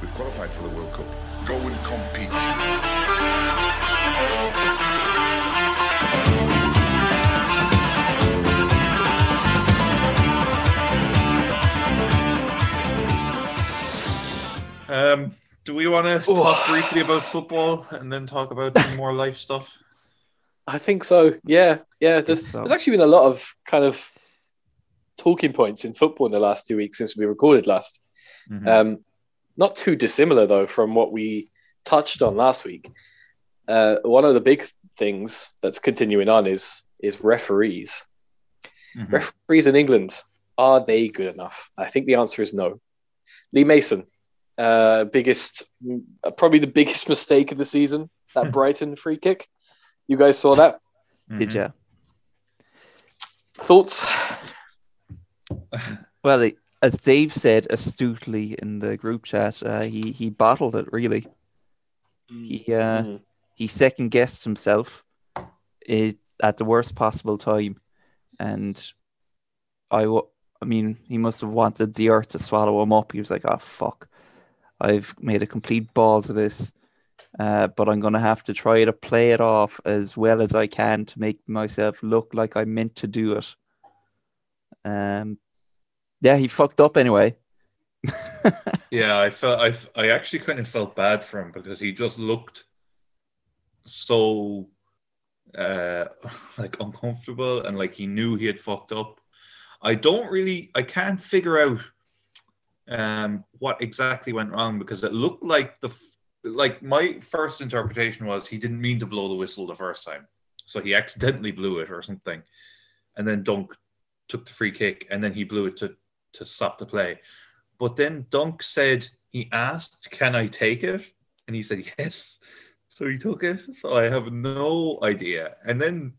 We've qualified for the World Cup. Go and compete. Um, do we want to talk briefly about football and then talk about some more life stuff? I think so. Yeah, yeah. There's, so. there's actually been a lot of kind of talking points in football in the last two weeks since we recorded last. Mhm. Um, not too dissimilar though from what we touched on last week. Uh, one of the big things that's continuing on is is referees. Mhm. Referees in England are they good enough? I think the answer is no. Lee Mason, uh, biggest, uh, probably the biggest mistake of the season. That Brighton free kick. You guys saw that? Did Mhm. ya? Thoughts? Well, it- as Dave said astutely in the group chat, uh, he he bottled it really. He uh, Mhm. he second guessed himself it, at the worst possible time, and I I mean, he must have wanted the earth to swallow him up. He was like, "Oh fuck, I've made a complete balls of this." Uh, but I'm gonna have to try to play it off as well as I can to make myself look like I meant to do it. Um, yeah, he fucked up anyway. Yeah, I felt I, I actually kind of felt bad for him because he just looked so uh like uncomfortable and like he knew he had fucked up. I don't really I can't figure out um what exactly went wrong because it looked like the like my first interpretation was he didn't mean to blow the whistle the first time. So he accidentally blew it or something. And then Dunk took the free kick and then he blew it to to stop the play. But then Dunk said he asked, "Can I take it?" And he said yes. So he took it. So I have no idea. And then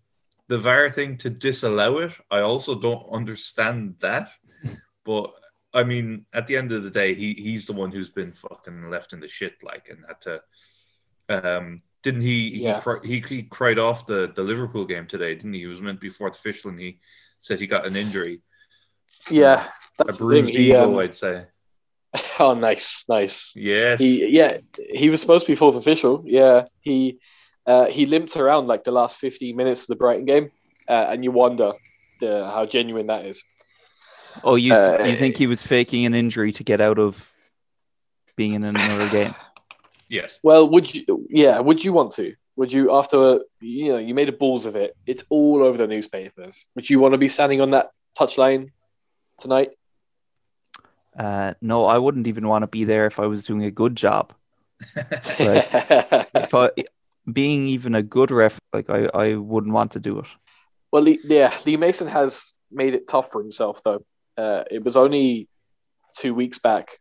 the VAR thing to disallow it, I also don't understand that. But I mean, at the end of the day, he he's the one who's been fucking left in the shit, like, and had to. Um, didn't he? He, Yeah. cri- he he cried off the the Liverpool game today, didn't he? He was meant to be fourth official, and he said he got an injury, Yeah, a that's the thing. bruised He, ego, um, I'd say. oh, nice, nice. Yes. He, yeah, he was supposed to be fourth official. Yeah, he uh, he limped around like the last 15 minutes of the Brighton game, uh, and you wonder the, how genuine that is. Oh, you Uh, you think he was faking an injury to get out of being in another game? yes. Well, would you? Yeah, would you want to? Would you after you know you made a balls of it? It's all over the newspapers. Would you want to be standing on that touchline tonight? Uh, no, I wouldn't even want to be there if I was doing a good job. Right. If I being even a good ref, like I, I wouldn't want to do it. Well, Lee, yeah, Lee Mason has made it tough for himself, though. Uh, it was only two weeks back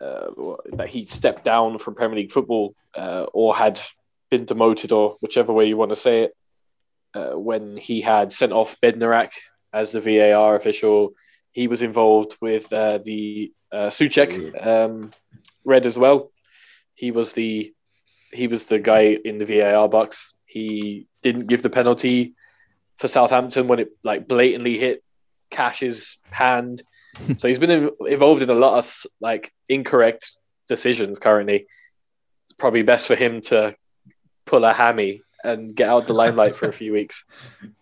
uh, that he stepped down from Premier League football uh, or had been demoted, or whichever way you want to say it, uh, when he had sent off Bednarek as the VAR official. He was involved with uh, the uh, Soucek um, red as well. He was the he was the guy in the VAR box. He didn't give the penalty for Southampton when it like blatantly hit Cash's hand. so he's been in- involved in a lot of like incorrect decisions currently. It's probably best for him to pull a hammy and get out the limelight for a few weeks.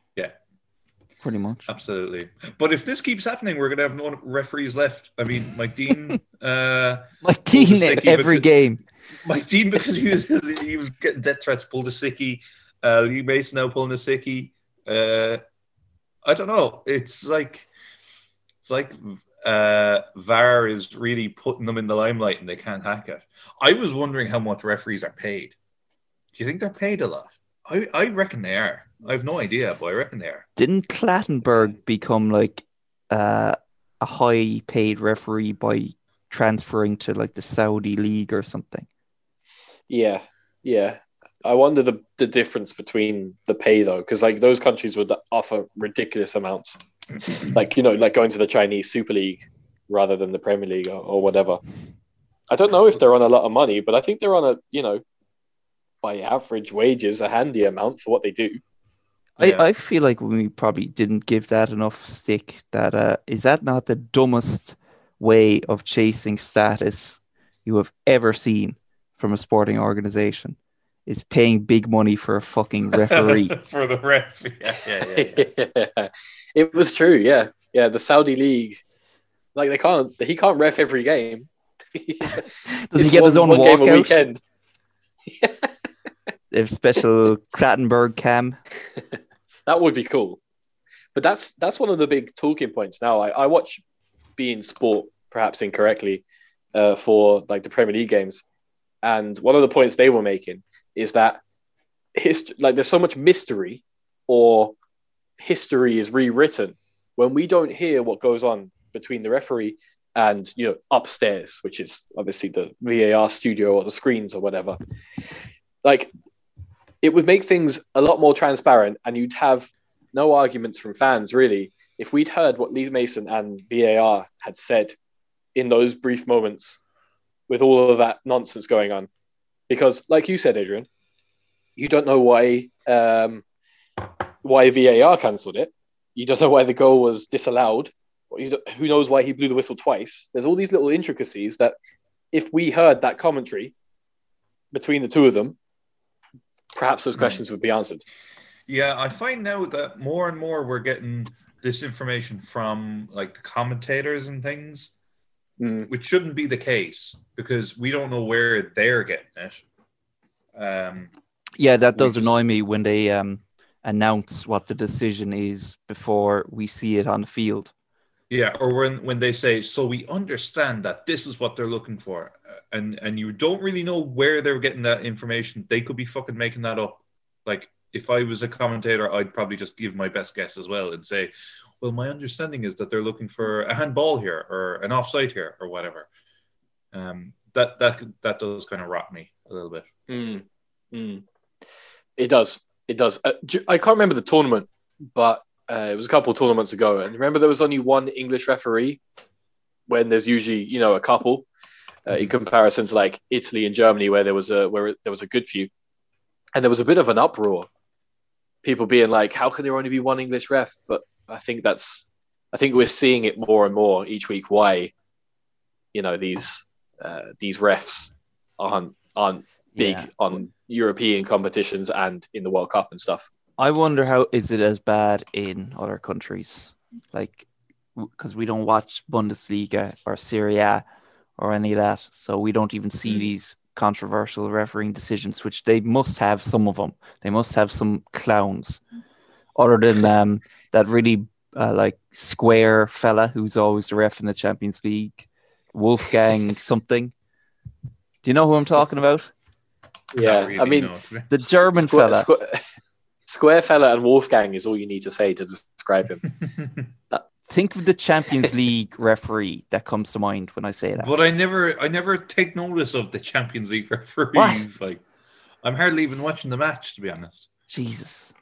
Pretty much. Absolutely. But if this keeps happening, we're going to have no referees left. I mean, Mike Dean, uh, Like Dean in every because- game. Mike Dean because he was he was getting death threats, pulled a sickie. Uh, Lee Mason now pulling a sickie. Uh, I don't know. It's like it's like uh, VAR is really putting them in the limelight and they can't hack it. I was wondering how much referees are paid. Do you think they're paid a lot? I, I reckon they are. I have no idea, but I reckon they are. Didn't Clattenburg become like uh, a high paid referee by transferring to like the Saudi league or something? Yeah, yeah. I wonder the, the difference between the pay though, because like those countries would offer ridiculous amounts. like you know, like going to the Chinese Super League rather than the Premier League or, or whatever. I don't know if they're on a lot of money, but I think they're on a you know, by average wages, a handy amount for what they do. Yeah. I, I feel like we probably didn't give that enough stick. That uh, is that not the dumbest way of chasing status? you have ever seen from a sporting organization is paying big money for a fucking referee. for the ref. Yeah, yeah, yeah. yeah. Yeah. It was true, yeah. Yeah, the Saudi league, like they can't, he can't ref every game. Does he get his own one game a walkout? weekend? Have special Clattenburg cam. That would be cool. But that's that's one of the big talking points now. I, I watch beIN Sport perhaps incorrectly uh, for like the Premier League games, and one of the points they were making is that hist- like there's so much mystery or history is rewritten when we don't hear what goes on between the referee and you know upstairs, which is obviously the VAR studio or the screens or whatever. Like it would make things a lot more transparent, and you'd have no arguments from fans really if we'd heard what Lee Mason and VAR had said in those brief moments with all of that nonsense going on. Because, like you said, Adrian, you don't know why um, why VAR cancelled it. You don't know why the goal was disallowed. Who knows why he blew the whistle twice? There's all these little intricacies that, if we heard that commentary between the two of them, perhaps those questions would be answered. Yeah, I find now that more and more we're getting this information from like the commentators and things, Mm. which shouldn't be the case because we don't know where they're getting it. Um, Yeah, that does just- annoy me when they um, announce what the decision is before we see it on the field. yeah, or when when they say, "So we understand that this is what they're looking for," and and you don't really know where they're getting that information. They could be fucking making that up. Like if I was a commentator, I'd probably just give my best guess as well and say, "Well, my understanding is that they're looking for a handball here or an offside here or whatever." Um, that that that does kind of rot me a little bit. Mm, mm. It does. It does. Uh, I can't remember the tournament, but uh, it was a couple of tournaments ago. And remember, there was only one English referee when there's usually, you know, a couple. Uh, in comparison to like Italy and Germany, where there was a where there was a good few, and there was a bit of an uproar. People being like, "How can there only be one English ref?" But I think that's, I think we're seeing it more and more each week. Why, you know, these uh, these refs aren't aren't big Yeah. on European competitions and in the World Cup and stuff. I wonder how is it as bad in other countries, like because we don't watch Bundesliga or Serie A or any of that, so we don't even see Mhm. these controversial refereeing decisions, which they must have some of them. They must have some clowns, other than um, that really uh, like square fella who's always the ref in the Champions League, Wolfgang something. Do you know who I'm talking about? Yeah, really, I mean, no. The German Squ- fella. Squ- Square fella and Wolfgang is all you need to say to describe him. Think of the Champions League referee that comes to mind when I say that. But I never, I never take notice of the Champions League referees. Like, I'm hardly even watching the match, to be honest. Jesus.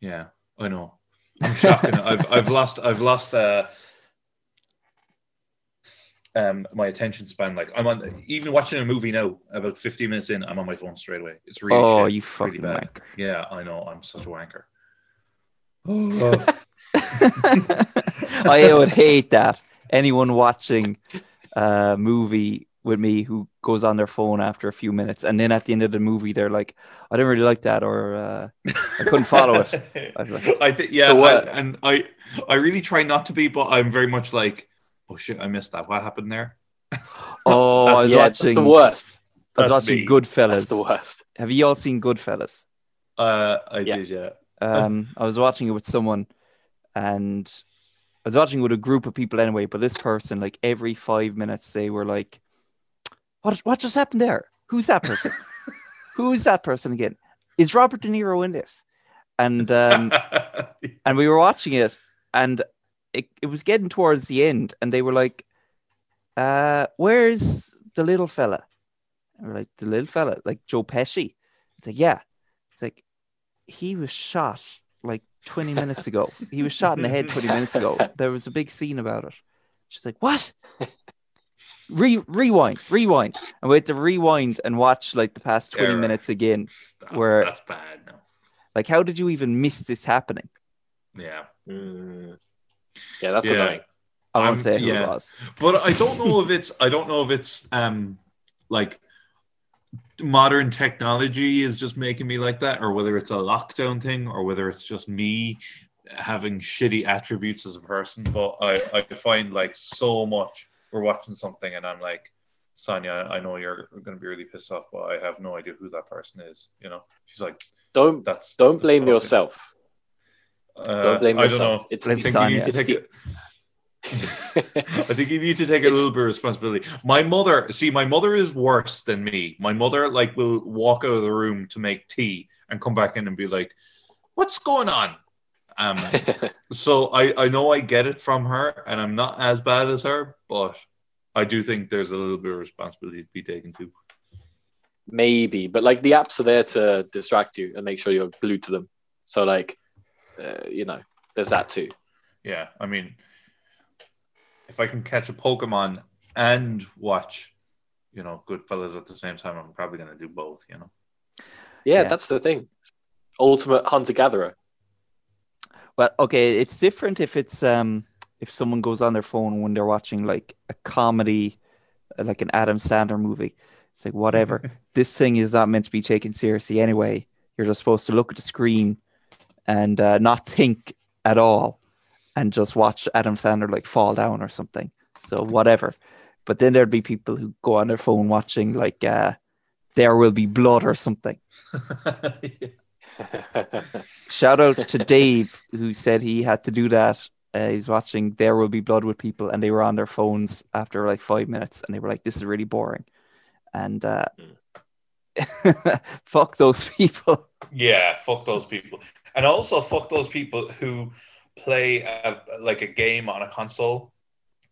Yeah, I know. I'm shocking. I've, I've lost, I've lost, uh, um, my attention span. Like, I'm on, even watching a movie now. About 15 minutes in, I'm on my phone straight away. It's really, oh, shit. you really fucking bad. wanker. Yeah, I know. I'm such a wanker. Oh, I would hate that. Anyone watching a movie with me who goes on their phone after a few minutes, and then at the end of the movie, they're like, "I didn't really like that," or uh, I couldn't follow it. I'd like, I think yeah, So I, and I I really try not to be, but I'm very much like, oh shit, I missed that. What happened there? "Oh, I was yeah, that's watching. the worst. I was That's watching me. That's Goodfellas. the worst. Have you all seen Goodfellas? Uh, I Yeah. did, yeah. Um, I was watching it with someone, and I was watching with a group of people anyway. But this person, like every five minutes, they were like, "What? What just happened there? Who's that person? Who's that person again? Is Robert De Niro in this?" And um, and we were watching it, and it, it was getting towards the end, and they were like, uh, "Where's the little fella?" And we're like, "The little fella, like Joe Pesci." It's like, "Yeah." It's like he was shot like 20 minutes ago. He was shot in the head 20 minutes ago. There was a big scene about it. She's like, "What?" Re- rewind, rewind, and we had to rewind and watch like the past 20 Error. minutes again. Stop. where- that's bad. No, Like, how did you even miss this happening? yeah, Mm. Yeah, that's Yeah. annoying. I won't I'm- say who yeah. it was. but I don't know if it's I don't know if it's um like modern technology is just making me like that, or whether it's a lockdown thing, or whether it's just me having shitty attributes as a person. But I, I find like so much we're watching something and I'm like, Sonia, I know you're going to be really pissed off, but I have no idea who that person is. You know, she's like, Don't that's don't that's blame yourself. Uh, Don't blame I don't yourself. know. It's I think Sonia. you need to It's take it. I think you need to take a It's- little bit of responsibility. My mother, see, my mother is worse than me. My mother, like, will walk out of the room to make tea and come back in and be like, "What's going on?" Um, so I, I know I get it from her, and I'm not as bad as her, but I do think there's a little bit of responsibility to be taken too. Maybe, but like the apps are there to distract you and make sure you're glued to them. So like, uh, you know, there's that too. Yeah, I mean, if I can catch a Pokemon and watch, you know, Goodfellas at the same time, I'm probably going to do both. You know. Yeah, Yeah. that's the thing. Ultimate hunter gatherer. Well, okay, it's different if it's um if someone goes on their phone when they're watching like a comedy, uh, like an Adam Sandler movie. It's like whatever. this thing is not meant to be taken seriously anyway. You're just supposed to look at the screen and uh, not think at all, and just watch Adam Sandler like fall down or something. So whatever. But then there'd be people who go on their phone watching like uh, There Will Be Blood or something. Shout out to Dave who said he had to do that. Uh, he's watching There Will Be Blood with people, and they were on their phones after like five minutes, and they were like, "This is really boring," and uh, fuck those people. yeah, fuck those people, and also fuck those people who play a, like a game on a console,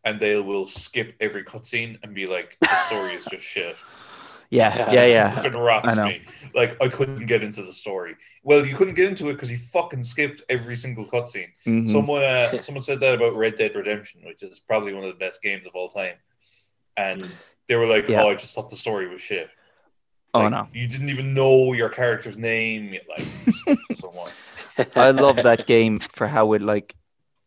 and they will skip every cutscene and be like, "The story is just shit." Yeah, yeah, yeah. fucking rots I know. me. Like I couldn't get into the story. Well, you couldn't get into it because you fucking skipped every single cutscene. Mhm. Someone, uh, someone said that about Red Dead Redemption, which is probably one of the best games of all time, and they were like, Yeah. "Oh, I just thought the story was shit." oh no, you didn't even know your character's name. Like so much. I love that game for how it like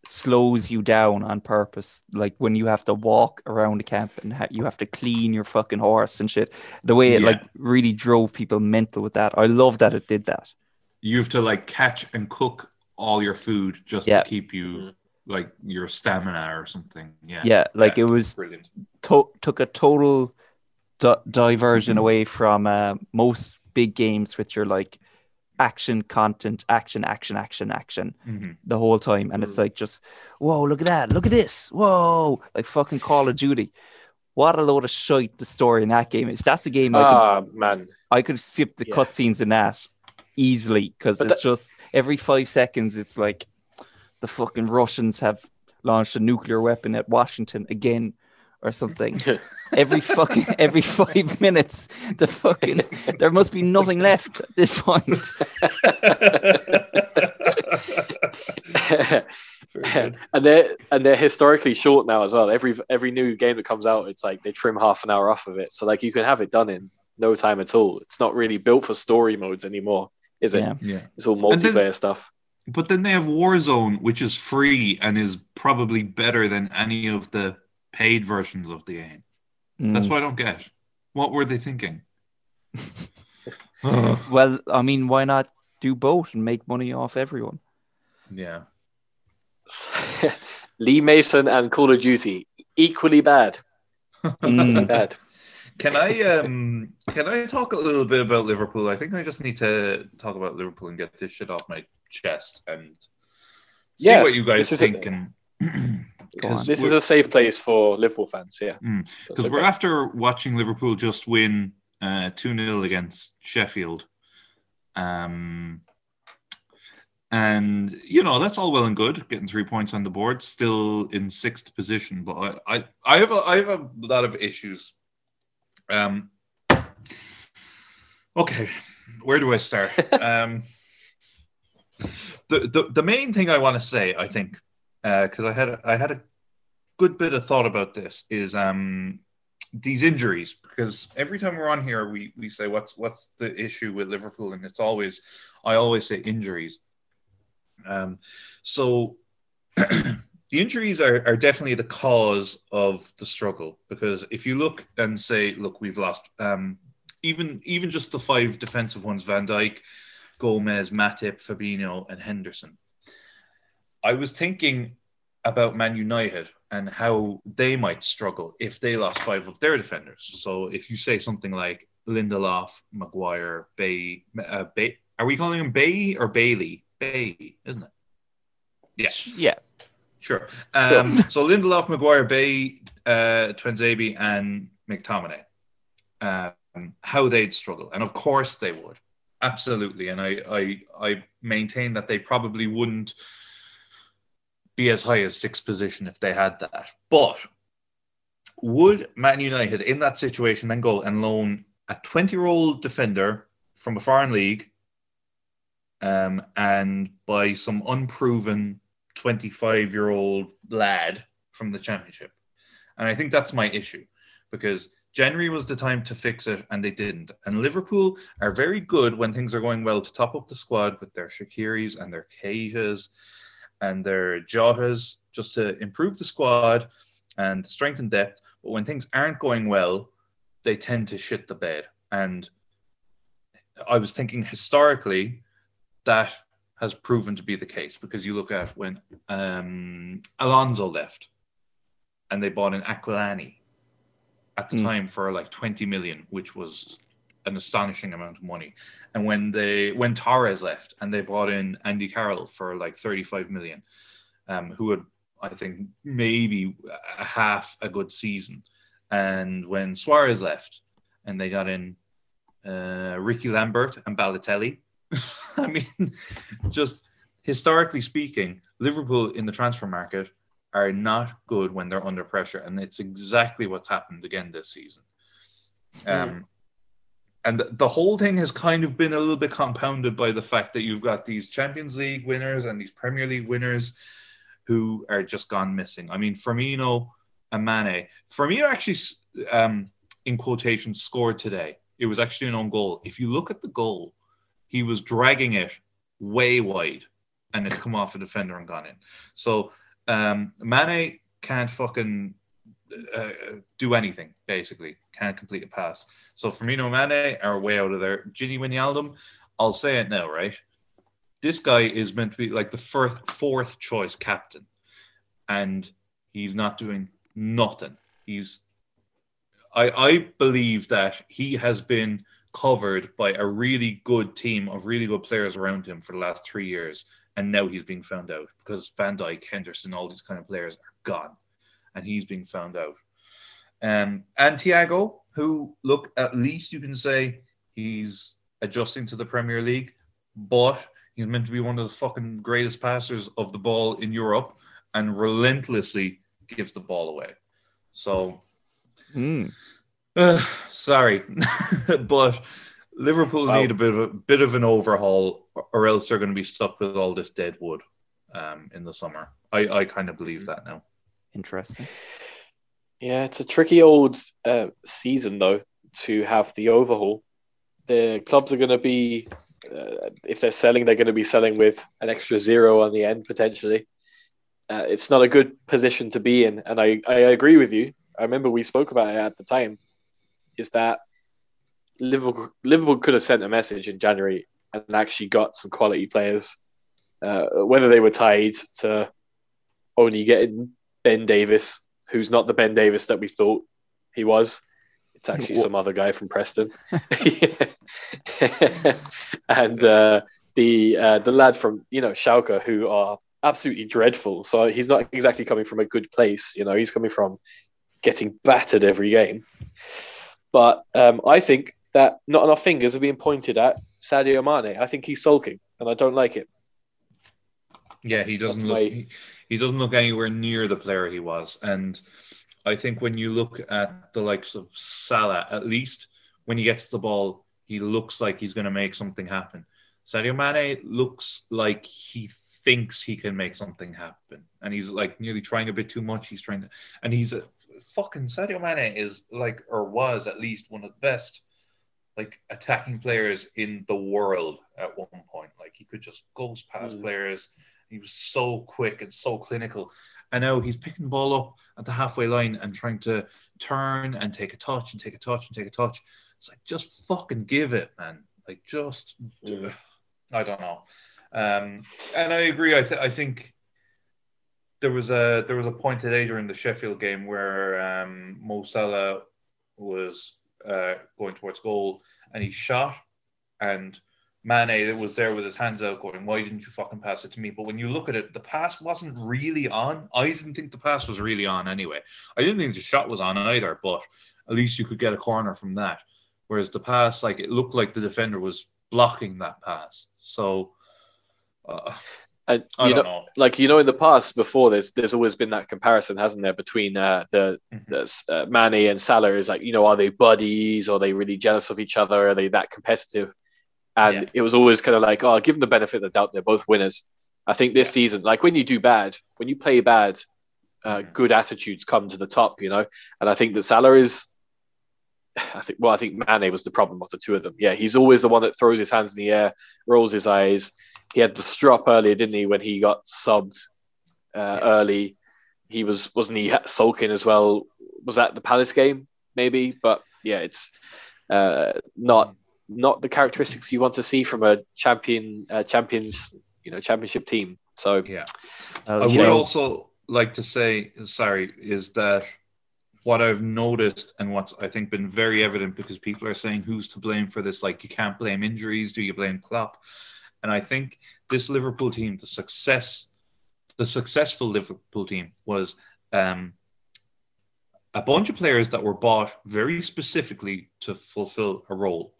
slows you down on purpose. Like when you have to walk around the camp and ha- you have to clean your fucking horse and shit. The way it Yeah. like really drove people mental with that. I love that it did that. You have to like catch and cook all your food just Yeah. to keep you like your stamina or something. Yeah, Yeah, like Yeah. it was brilliant. to- took a total di- diversion away from uh, most big games, which are like action content, action, action, action, action hmm the whole time, and it's like just whoa, look at that, look at this, whoa, like fucking Call of Duty. What a load of shite the story in that game is. That's a game I could Ah man, I could skip the Yeah. cutscenes in that easily because it's just every five seconds it's like the fucking Russians have launched a nuclear weapon at Washington again or something. every fucking every five minutes, the fucking there must be nothing left at this point. and they're and they're historically short now as well. Every every new game that comes out, it's like they trim half an hour off of it, so like you can have it done in no time at all. It's not really built for story modes anymore, is it? Yeah. yeah. It's all And then- multiplayer stuff. But then they have Warzone, which is free and is probably better than any of the paid versions of the game. That's Mm. what I don't get. What were they thinking? Well, I mean, why not do both and make money off everyone? yeah. Lee Mason and Call of Duty equally bad. Equally Mm. bad. Can I um can I talk a little bit about Liverpool? I think I just need to talk about Liverpool and get this shit off my chest and see Yeah, what you guys this is a- think and Go on. This is a safe place for Liverpool fans. Yeah, Mm, So it's because we're okay. after watching Liverpool just win uh, 2 0 against Sheffield. Um, and, you know, that's all well and good, getting three points on the board, still in sixth position. But I, I, I, have, a, I have a lot of issues. Um, okay, where do I start? um, the, the, the main thing I want to say, I think, because I had I had a good bit of thought about this is um these injuries because every time we're on here we we say what's what's the issue with Liverpool and it's always I always say injuries um so the injuries are, are definitely the cause of the struggle because if you look and say, look, we've lost um, even even just the five defensive ones: Van Dijk, Gomez, Matip, Fabinho, and Henderson. I was thinking about Man United and how they might struggle if they lost five of their defenders. So if you say something like Lindelof, Maguire, Bay, uh, Bay, are we calling him Bay or Bailey? Bay, isn't it? Yeah. Yeah. Sure. Um, so Lindelof, Maguire, Bay, uh, Tuanzebe, and McTominay. Um, how they'd struggle, and of course they would, absolutely. And I, I, I maintain that they probably wouldn't be as high as sixth position if they had that. But would Man United in that situation then go and loan a 20 year old defender from a foreign league um, and by some unproven 25 year old lad from the championship? And I think that's my issue because January was the time to fix it, and they didn't. And Liverpool are very good when things are going well to top up the squad with their Shaqiris and their Keitas and their Jotas just to improve the squad and strengthen depth. But when things aren't going well, they tend to shit the bed. And I was thinking historically that has proven to be the case because you look at when um, Alonso left and they bought in Aquilani at the Mm. time for like 20 million, which was an astonishing amount of money. And when they when Torres left and they brought in Andy Carroll for like 35 million, um, who had I think maybe a half a good season. And when Suarez left and they got in uh, Ricky Lambert and Balotelli, I mean, just historically speaking, Liverpool in the transfer market are not good when they're under pressure, and it's exactly what's happened again this season. Um, and the- whole thing has kind of been a little bit compounded by the fact that you've got these Champions League winners and these Premier League winners who are just gone missing. I mean, Firmino and Mane. Firmino actually, um, in quotation, scored today. It was actually an own goal. If you look at the goal, he was dragging it way wide, and it's come off a defender and gone in. So um, Mane can't fucking uh, do anything. Basically, can't complete a pass. So Firmino Mane are way out of there. Gini Wijnaldum, I'll say it now, right? This guy is meant to be like the first, fourth choice captain, and he's not doing nothing. He's, I, I believe that he has been covered by a really good team of really good players around him for the last three years, and now he's being found out because Van Dijk, Henderson, all these kind of players are gone, and he's being found out. Um, and Thiago, who look at least you can say he's adjusting to the Premier League, but he's meant to be one of the fucking greatest passers of the ball in Europe, and relentlessly gives the ball away. So Mm. uh, sorry, but Liverpool Wow. need a bit of a bit of an overhaul, or else they're going to be stuck with all this dead wood um, in the summer. I, I kind of believe that now. Interesting. Yeah, it's a tricky old uh, season though to have the overhaul. The clubs are going to be, uh, if they're selling, they're going to be selling with an extra zero on the end potentially. Uh, it's not a good position to be in, and I, I agree with you. I remember we spoke about it at the time. Is that Liverpool Liverpool could have sent a message in January and actually got some quality players, uh, whether they were tied to only getting Ben Davies, who's not the Ben Davies that we thought he was. It's actually Wha- some other guy from Preston, and uh, the uh, the lad from you know Schalke, who are absolutely dreadful. So he's not exactly coming from a good place. You know, he's coming from getting battered every game. But um, I think that not enough fingers are being pointed at Sadio Mane. I think he's sulking, and I don't like it. Yeah, he doesn't look. my- He, he doesn't look anywhere near the player he was, and I think when you look at the likes of Salah, at least when he gets the ball, he looks like he's going to make something happen. Sadio Mane looks like he thinks he can make something happen, and he's like nearly trying a bit too much. He's trying to, and he's a fucking Sadio Mane is like or was at least one of the best like attacking players in the world at one point. Like he could just ghost past Mm. players He was so quick and so clinical. And now he's picking the ball up at the halfway line and trying to turn and take a touch and take a touch and take a touch. It's like just fucking give it, man. Like just, Mm. I don't know. Um, and I agree. I, th- I think there was a there was a point today during the Sheffield game where um, Mo Salah was uh, going towards goal and he shot, and Mane that was there with his hands out, going, "Why didn't you fucking pass it to me?" But when you look at it, the pass wasn't really on. I didn't think the pass was really on anyway. I didn't think the shot was on either, but at least you could get a corner from that. Whereas the pass, like it looked like the defender was blocking that pass. So uh, And I don't know, know. like you know, in the past before, there's there's always been that comparison, hasn't there, between uh, the Mhm. the uh, Mane and Salah? Is like, you know, are they buddies? Are they really jealous of each other? Are they that competitive? And Yeah. it was always kind of like, oh, give them the benefit of the doubt. They're both winners. I think this season, like when you do bad, when you play bad, uh, Mhm. good attitudes come to the top, you know. And I think that Salah is. I think well, I think Mane was the problem of the two of them. Yeah, he's always the one that throws his hands in the air, rolls his eyes. He had the strop earlier, didn't he, when he got subbed uh, Yeah. early? He was wasn't he sulking as well? Was that the Palace game? Maybe, but yeah, it's uh, not not the characteristics you want to see from a champion uh, champions you know championship team. So Yeah. Well, I would know, also like to say, sorry, is that what I've noticed and what's I think been very evident because people are saying who's to blame for this? Like you can't blame injuries, do you blame Klopp? And I think this Liverpool team, the success, the successful Liverpool team was um, a bunch of players that were bought very specifically to fulfill a role.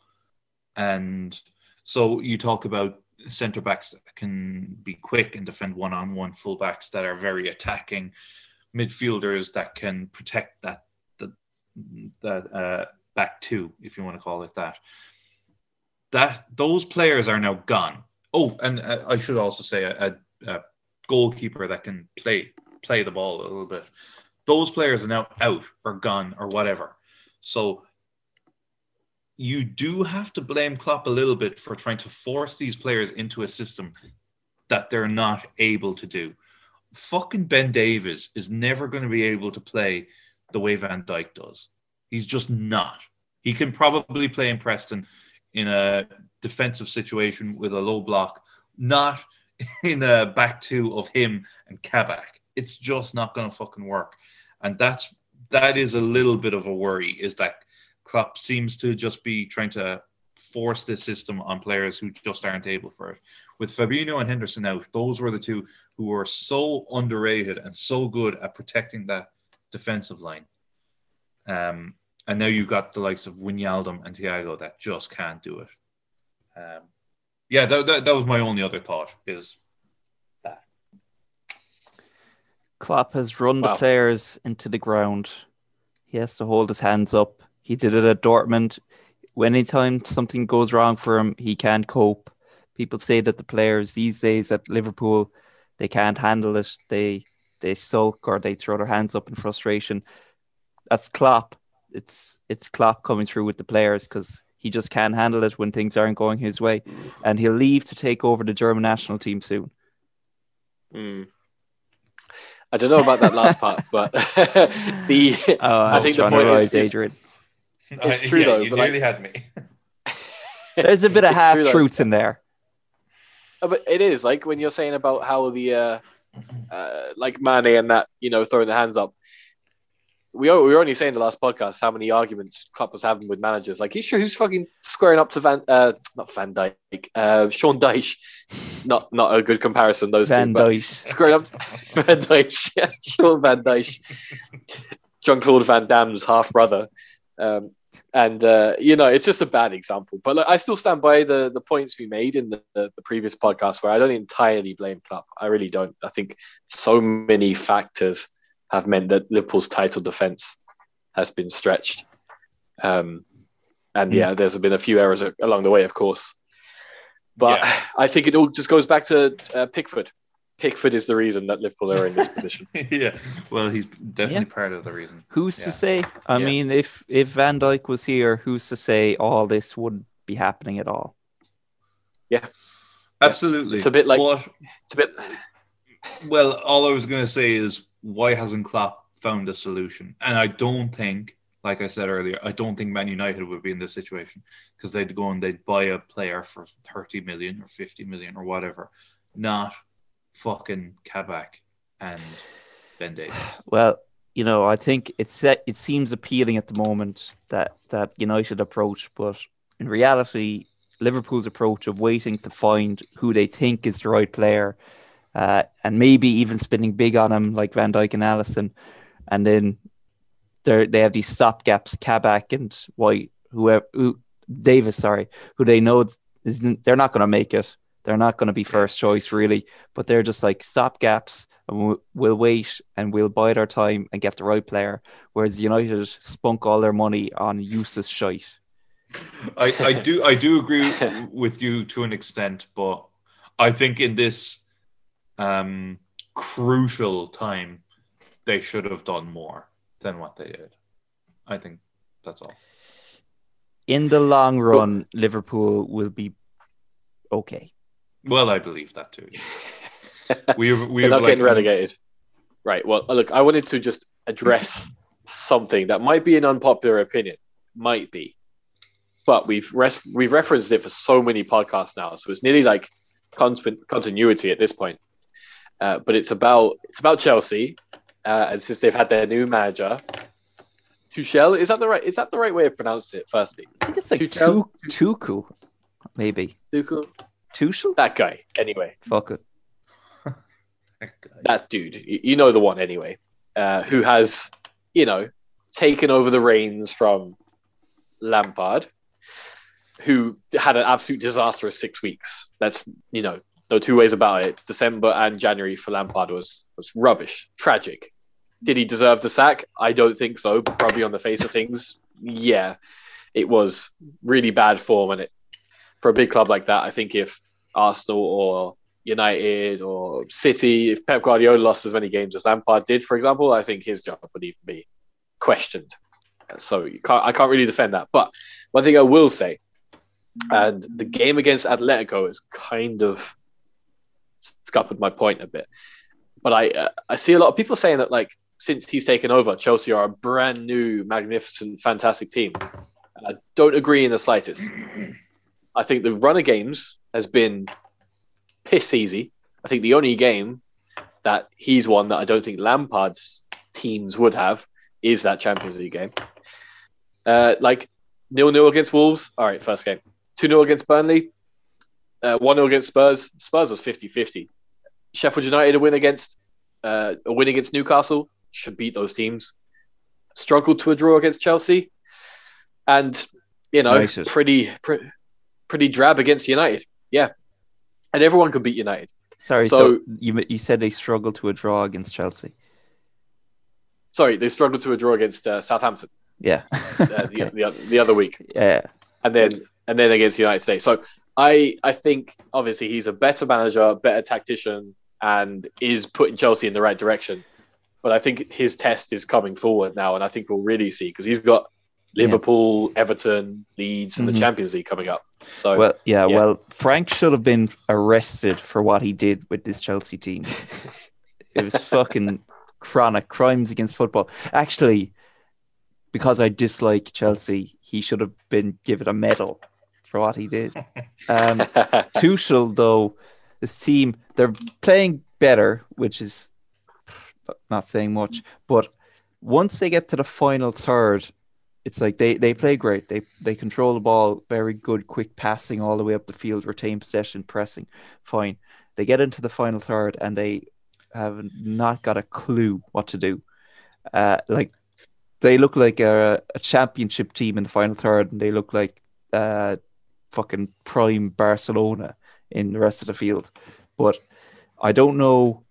And so you talk about centre backs that can be quick and defend one on one, full backs that are very attacking, midfielders that can protect that that that uh, back two, if you want to call it that. That those players are now gone. Oh, and uh, I should also say a, a, a goalkeeper that can play play the ball a little bit. Those players are now out or gone or whatever. So you do have to blame Klopp a little bit for trying to force these players into a system that they're not able to do. Fucking Ben Davies is never going to be able to play the way Van Dijk does. He's just not. He can probably play in Preston in a defensive situation with a low block, not in a back two of him and Kabak. It's just not going to fucking work. And that's that is a little bit of a worry is that Klopp seems to just be trying to force this system on players who just aren't able for it. With Fabinho and Henderson out, those were the two who were so underrated and so good at protecting that defensive line. Um, and now you've got the likes of Wijnaldum and Thiago that just can't do it. Um, yeah, that, that, that was my only other thought is that. Klopp has run the players into the ground. He has to hold his hands up. He did it at Dortmund. Anytime something goes wrong for him, he can't cope. People say that the players these days at Liverpool, they can't handle it. They they sulk or they throw their hands up in frustration. That's Klopp. It's it's Klopp coming through with the players because he just can't handle it when things aren't going his way, and he'll leave to take over the German national team soon. Hmm. I don't know about that last part, but the Oh, I, I think the point is- is- Adrian. It's true, yeah, though, You but, like- nearly had me. There's a bit of half true, though. truths in there. Uh, but it is like when you're saying about how the uh, uh, like Mane and that you know throwing the hands up. We were, we were only saying the last podcast how many arguments Klopp was having with managers. Like, you sure who's fucking squaring up to Van, uh, not Van Dijk, uh, Sean Dyche. Not not a good comparison those Van two, but Dyke. squaring up to Van Dyche, yeah, Sean Van Dyche, Jean Claude Van Damme's half brother. Um, and uh, you know, it's just a bad example. But like, I still stand by the the points we made in the, the, the previous podcast, where I don't entirely blame Klopp. I really don't. I think so many factors have meant that Liverpool's title defense has been stretched. Um, and Hmm. yeah, there's been a few errors along the way, of course. But Yeah. I think it all just goes back to uh, Pickford. Pickford is the reason that Liverpool are in this position. yeah, well, he's definitely Yeah. part of the reason. Who's Yeah. to say? I Yeah. mean, if if Van Dijk was here, who's to say all this wouldn't be happening at all? Yeah, absolutely. It's a bit like- But It's a bit. Well, all I was going to say is why hasn't Klopp found a solution? And I don't think, like I said earlier, I don't think Man United would be in this situation because they'd go and they'd buy a player for 30 million or 50 million or whatever, not fucking Kabak and Ben Davies. Well, you know, I think it's it seems appealing at the moment that that United approach, but in reality, Liverpool's approach of waiting to find who they think is the right player, uh, and maybe even spending big on him like Van Dijk and Alisson, and then they they have these stopgaps, Kabak and White, whoever who Davies, sorry, who they know is they're not going to make it. They're not going to be first choice really, but they're just like stopgaps and we'll wait and we'll bide our time and get the right player. Whereas United spunk all their money on useless shite. I, I do I do agree with you to an extent, but I think in this um, crucial time, they should have done more than what they did. I think that's all. In the long run, Liverpool will be okay. Well, I believe that too. we we They're not like, getting relegated. Right. Well, look, I wanted to just address something that might be an unpopular opinion, might be, but we've res- we've referenced it for so many podcasts now, so it's nearly like con- continuity at this point. Uh, but it's about it's about Chelsea, uh, and since they've had their new manager, Tuchel. Is that the right? Is that the right way of pronouncing it? Firstly, I think it's like Tuchel? too Tuchel, maybe Tuchel. Tuchel. That guy. Anyway, Fuck it. that dude, you know the one anyway, uh, who has, you know, taken over the reins from Lampard, who had an absolute disastrous six weeks. That's, you know, no two ways about it. December and January for Lampard was was rubbish, tragic. Did he deserve the sack? I don't think so. Probably on the face of things, yeah, it was really bad form, and it for a big club like that, I think if Arsenal or United or City, if Pep Guardiola lost as many games as Lampard did, for example, I think his job would even be questioned. So can't, I can't really defend that. But one thing I will say, and the game against Atletico is kind of scuppered my point a bit. But I uh, I see a lot of people saying that like since he's taken over, Chelsea are a brand new, magnificent, fantastic team. I don't agree in the slightest. I think the run of games has been piss easy. I think the only game that he's won that I don't think Lampard's teams would have is that Champions League game. Uh, like nil nil against Wolves. All right, first game. 2 0 against Burnley. Uh, 1 0 against Spurs. Spurs was 50 50. Sheffield United a win against uh, a win against Newcastle. Should beat those teams. Struggled to a draw against Chelsea. And, you know, United. pretty, pretty pretty drab against United. Yeah. And everyone could beat United. Sorry, so, So- you you said they struggled to a draw against Chelsea. Sorry, they struggled to a draw against uh, Southampton Yeah. uh, the, Okay. the, the other week. Yeah. and then and then against the United States. So I I think obviously he's a better manager, better tactician, and is putting Chelsea in the right direction. But I think his test is coming forward now, and I think we'll really see because he's got Liverpool, Everton, Leeds, and Mhm. the Champions League coming up. So Well, yeah, Yeah. Well, Frank should have been arrested for what he did with this Chelsea team. It was fucking chronic crimes against football. Actually, because I dislike Chelsea, he should have been given a medal for what he did. Um, Tuchel, though, his team they're playing better, which is not saying much. But once they get to the final third, it's like they, they play great. They they control the ball, very good, quick passing all the way up the field, retain possession, pressing, fine. They get into the final third and they have not got a clue what to do. Uh, like they look like a, a championship team in the final third, and they look like uh, fucking prime Barcelona in the rest of the field. But I don't know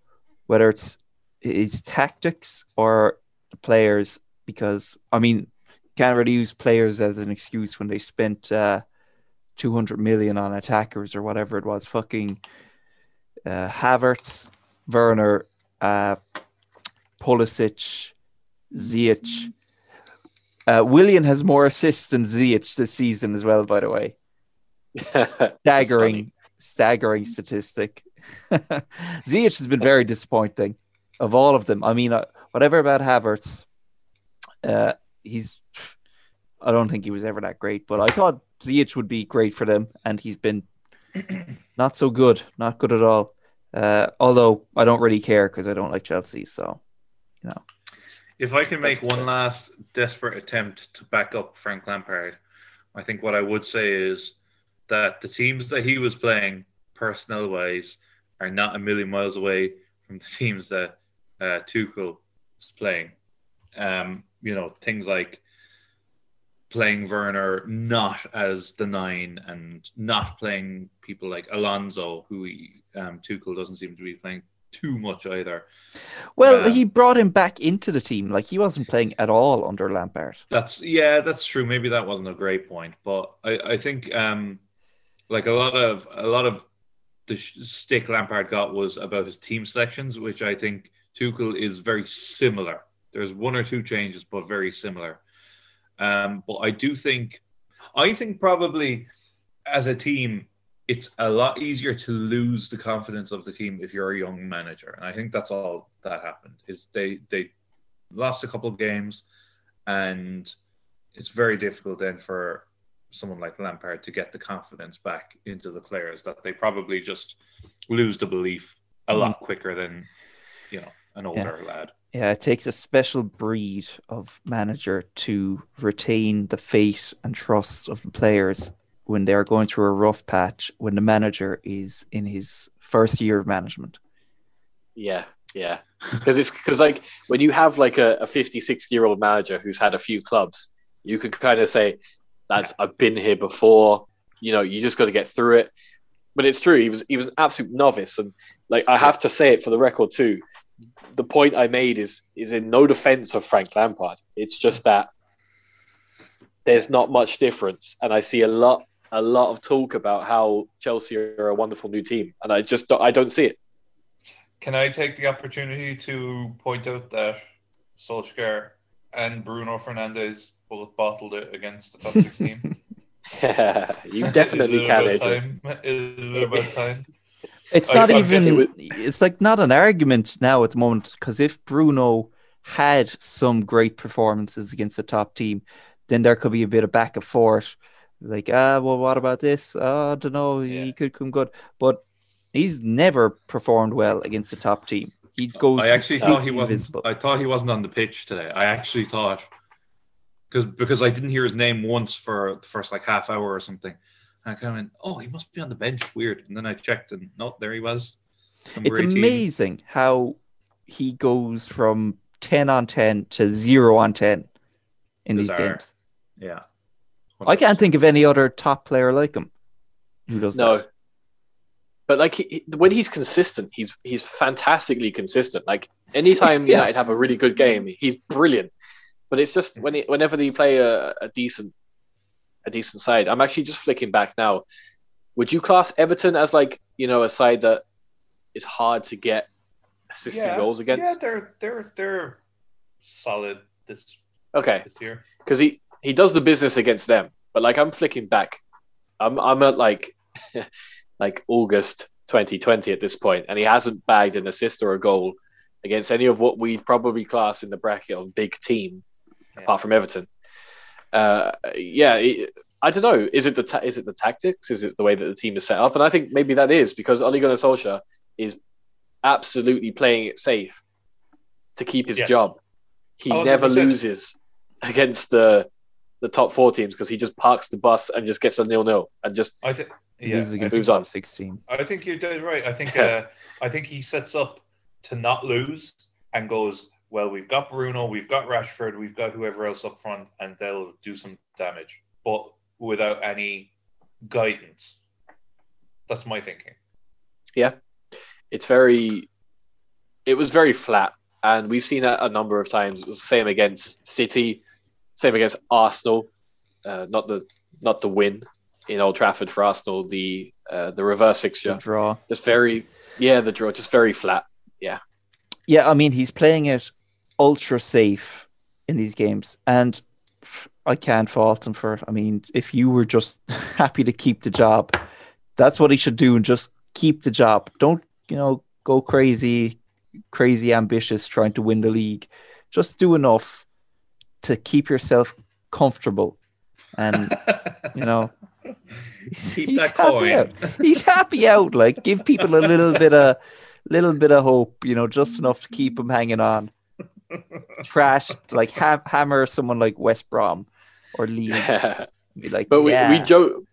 whether it's it's tactics or the players because I mean can't really use players as an excuse when they spent uh, 200 million on attackers or whatever it was. Fucking uh, Havertz, Werner, uh, Pulisic, Ziyech. Uh, Willian has more assists than Ziyech this season as well, by the way. Staggering, staggering statistic. Ziyech has been very disappointing of all of them. I mean, uh, whatever about Havertz, uh, he's. I don't think he was ever that great, but I thought Ziyech would be great for them, and he's been not so good, not good at all. Uh, although I don't really care because I don't like Chelsea, so you know. If I can make That's one last desperate attempt to back up Frank Lampard, I think what I would say is that the teams that he was playing, personnel wise, are not a million miles away from the teams that uh, Tuchel is playing. Um, you know, things like playing Werner not as the nine and not playing people like Alonso, who he, um, Tuchel doesn't seem to be playing too much either. Well, Um, he brought him back into the team. Like he wasn't playing at all under Lampard. That's yeah, that's true. Maybe that wasn't a great point, but I, I think um, like a lot of a lot of the stick Lampard got was about his team selections, which I think Tuchel is very similar. There's one or two changes, but very similar. Um, but I do think, I think probably as a team, it's a lot easier to lose the confidence of the team if you're a young manager, and I think that's all that happened. Is they they lost a couple of games, and it's very difficult then for someone like Lampard to get the confidence back into the players that they probably just lose the belief a lot quicker than you know an older lad. Yeah, it takes a special breed of manager to retain the faith and trust of the players when they are going through a rough patch when the manager is in his first year of management. Yeah, yeah. Because it's because like when you have like a, a 56 year old manager who's had a few clubs, you could kind of say, "That's I've been here before." You know, you just got to get through it. But it's true. He was he was an absolute novice, and like I have to say it for the record too. The point I made is is in no defense of Frank Lampard. It's just that there's not much difference, and I see a lot a lot of talk about how Chelsea are a wonderful new team, and I just don't, I don't see it. Can I take the opportunity to point out that Solskjaer and Bruno Fernandes both bottled it against the top six team? Yeah, you definitely Is it can, about time? Is it about time? It's not I even. it It's like not an argument now at the moment because if Bruno had some great performances against a top team, then there could be a bit of back and forth. Like, ah, well, what about this? Oh, I don't know. Yeah. He could come good, but he's never performed well against a top team. He goes. I actually thought he wasn't. invisible. I thought he wasn't on the pitch today. I actually thought because because I didn't hear his name once for the first like half hour or something. And I kind of went, "Oh, he must be on the bench." Weird. And then I checked, and no, there he was. It's 18. amazing how he goes from ten on ten to zero on ten in these games. Yeah. I can't think of any other top player like him who does No, that. but like he, he- when he's consistent, he's he's fantastically consistent. Like anytime Yeah. United have a really good game, he's brilliant. But it's just mm. when he, whenever they play a, a decent a decent side, I'm actually just flicking back now. Would you class Everton as like you know a side that is hard to get assisting goals against? Yeah, they're they're they're solid this Okay, this year. because he he does the business against them. But like I'm flicking back, I'm I'm at like like August 2020 at this point, and he hasn't bagged an assist or a goal against any of what we'd probably class in the bracket of big team, Yeah. apart from Everton. Uh, yeah, it- I don't know. Is it the ta- is it the tactics? Is it the way that the team is set up? And I think maybe that is because Ole Gunnar Solskjaer is absolutely playing it safe to keep his Yes. job. He Oh, never 100%. loses against the the top four teams because he just parks the bus and just gets a nil nil and just I think. Yeah, loses against Moves on. sixteen. I think you're dead right. I think uh, I think he sets up to not lose and goes, well, we've got Bruno, we've got Rashford, we've got whoever else up front, and they'll do some damage, but without any guidance. That's my thinking. Yeah, it's very it was very flat and we've seen that a number of times it was the same against city same against arsenal uh, not the not the win in old trafford for arsenal the uh, the reverse The fixture draw. just very yeah the draw just very flat Yeah, Yeah, I mean he's playing it ultra safe in these games, and I can't fault him for it. I mean, if you were just happy to keep the job, that's what he should do, and just keep the job. Don't you know, go crazy, crazy ambitious trying to win the league. Just do enough to keep yourself comfortable. And you know, Keep he's that happy coin. out. he's happy out. Like give people a little bit of little bit of hope, you know, just enough to keep them hanging on. Trash like ha- hammer someone like West Brom or Leeds. Be like, but we, yeah. we joke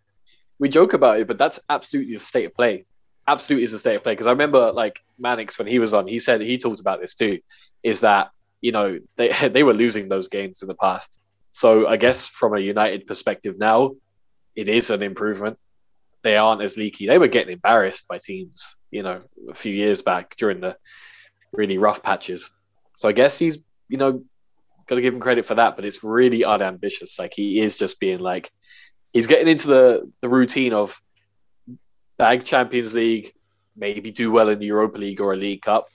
we joke about it, but that's absolutely the state of play. Absolutely is the state of play because I remember like Mannix when he was on, he said he talked about this too. Is that you know they they were losing those games in the past, so I guess from a United perspective now, it is an improvement. They aren't as leaky. They were getting embarrassed by teams, you know, a few years back during the really rough patches. So I guess he's you know got to give him credit for that, but it's really unambitious. Like he is just being like he's getting into the the routine of bag Champions League, maybe do well in the Europa League or a League Cup,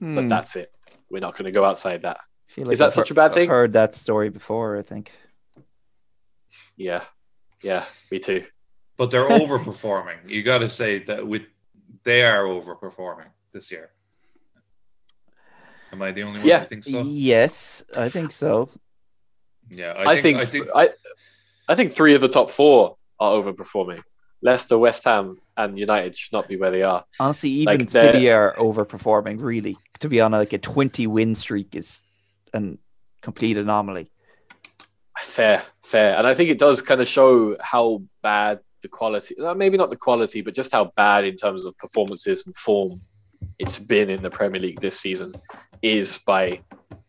but Hmm, that's it. We're not going to go outside that. feel is that I've such heard- a bad thing? I've thing? heard that story before, I think. Yeah, yeah, me too. but they're overperforming. You got to say that with they are overperforming this year. Am I the only one Yeah. who thinks so? Yes, I think so. Yeah, I, think, I think I, I think three of the top four are overperforming. Leicester, West Ham, and United should not be where they are. Honestly, even Like, they're- City are overperforming. Really, to be on like a twenty win streak is a complete anomaly. Fair, fair, and I think it does kind of show how bad the quality. uh, Maybe not the quality, but just how bad in terms of performances and form it's been in the Premier League this season is by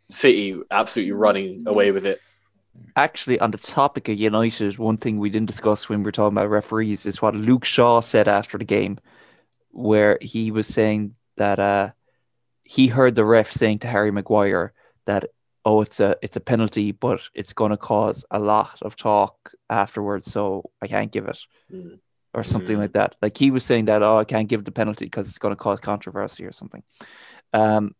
City absolutely running away with it. Actually, on the topic of United, one thing we didn't discuss when we were talking about referees is what Luke Shaw said after the game, where he was saying that uh, he heard the ref saying to Harry Maguire that oh it's a it's a penalty, but it's going to cause a lot of talk afterwards, so I can't give it Mm. Or something Mm. like that. Like he was saying that oh I can't give the penalty because it's going to cause controversy or something. Um,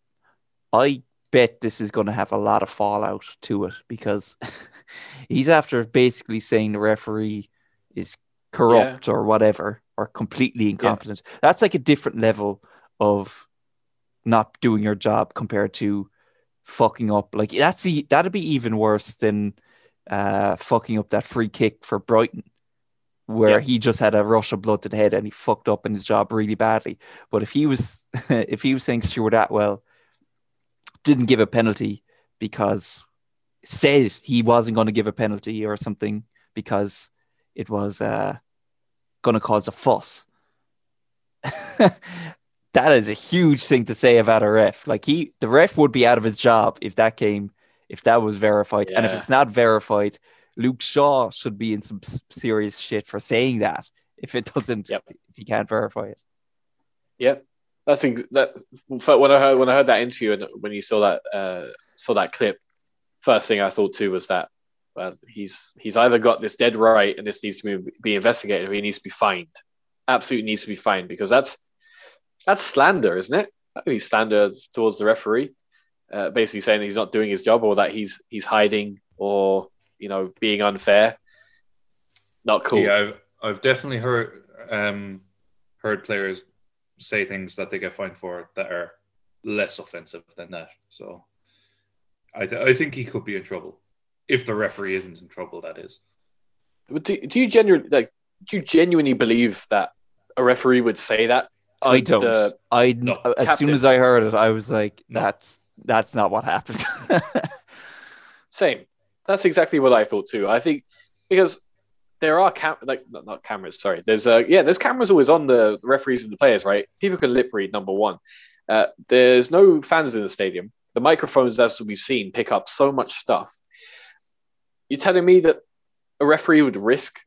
I bet this is going to have a lot of fallout to it because he's after basically saying the referee is corrupt or whatever or completely incompetent. That's like a different level of not doing your job compared to fucking up. Like that's e- that'd be even worse than uh, fucking up that free kick for Brighton. Where Yeah. he just had a rush of blood to the head and he fucked up in his job really badly. But if he was, if he was saying Stuart Atwell didn't give a penalty because said he wasn't going to give a penalty or something because it was uh, going to cause a fuss. that is a huge thing to say about a ref. Like he, the ref would be out of his job if that came, if that was verified. And if it's not verified, Luke Shaw should be in some serious shit for saying that. If it doesn't, Yep. if you can't verify it. Yep, that's ex- that. When I heard when I heard that interview and when you saw that uh, saw that clip, first thing I thought too was that well, he's he's either got this dead right and this needs to be, be investigated, or he needs to be fined. Absolutely needs to be fined because that's that's slander, isn't it? That be slander towards the referee, uh, basically saying he's not doing his job or that he's he's hiding or you know being unfair. Not cool. Yeah, I've, I've definitely heard um, heard players say things that they get fined for that are less offensive than that. So I, th- I think he could be in trouble if the referee isn't in trouble. That is. But Do, do you genuinely like? Do you genuinely believe that a referee would say that? to I don't. the- I No. as Captain. soon as I heard it, I was like, No. "That's that's not what happened." Same. That's exactly what I thought too. I think because there are cam like not, not cameras. Sorry, there's uh yeah there's cameras always on the referees and the players. Right, people can lip read. Number one, uh, there's no fans in the stadium. The microphones, as we've seen, pick up so much stuff. You're telling me that a referee would risk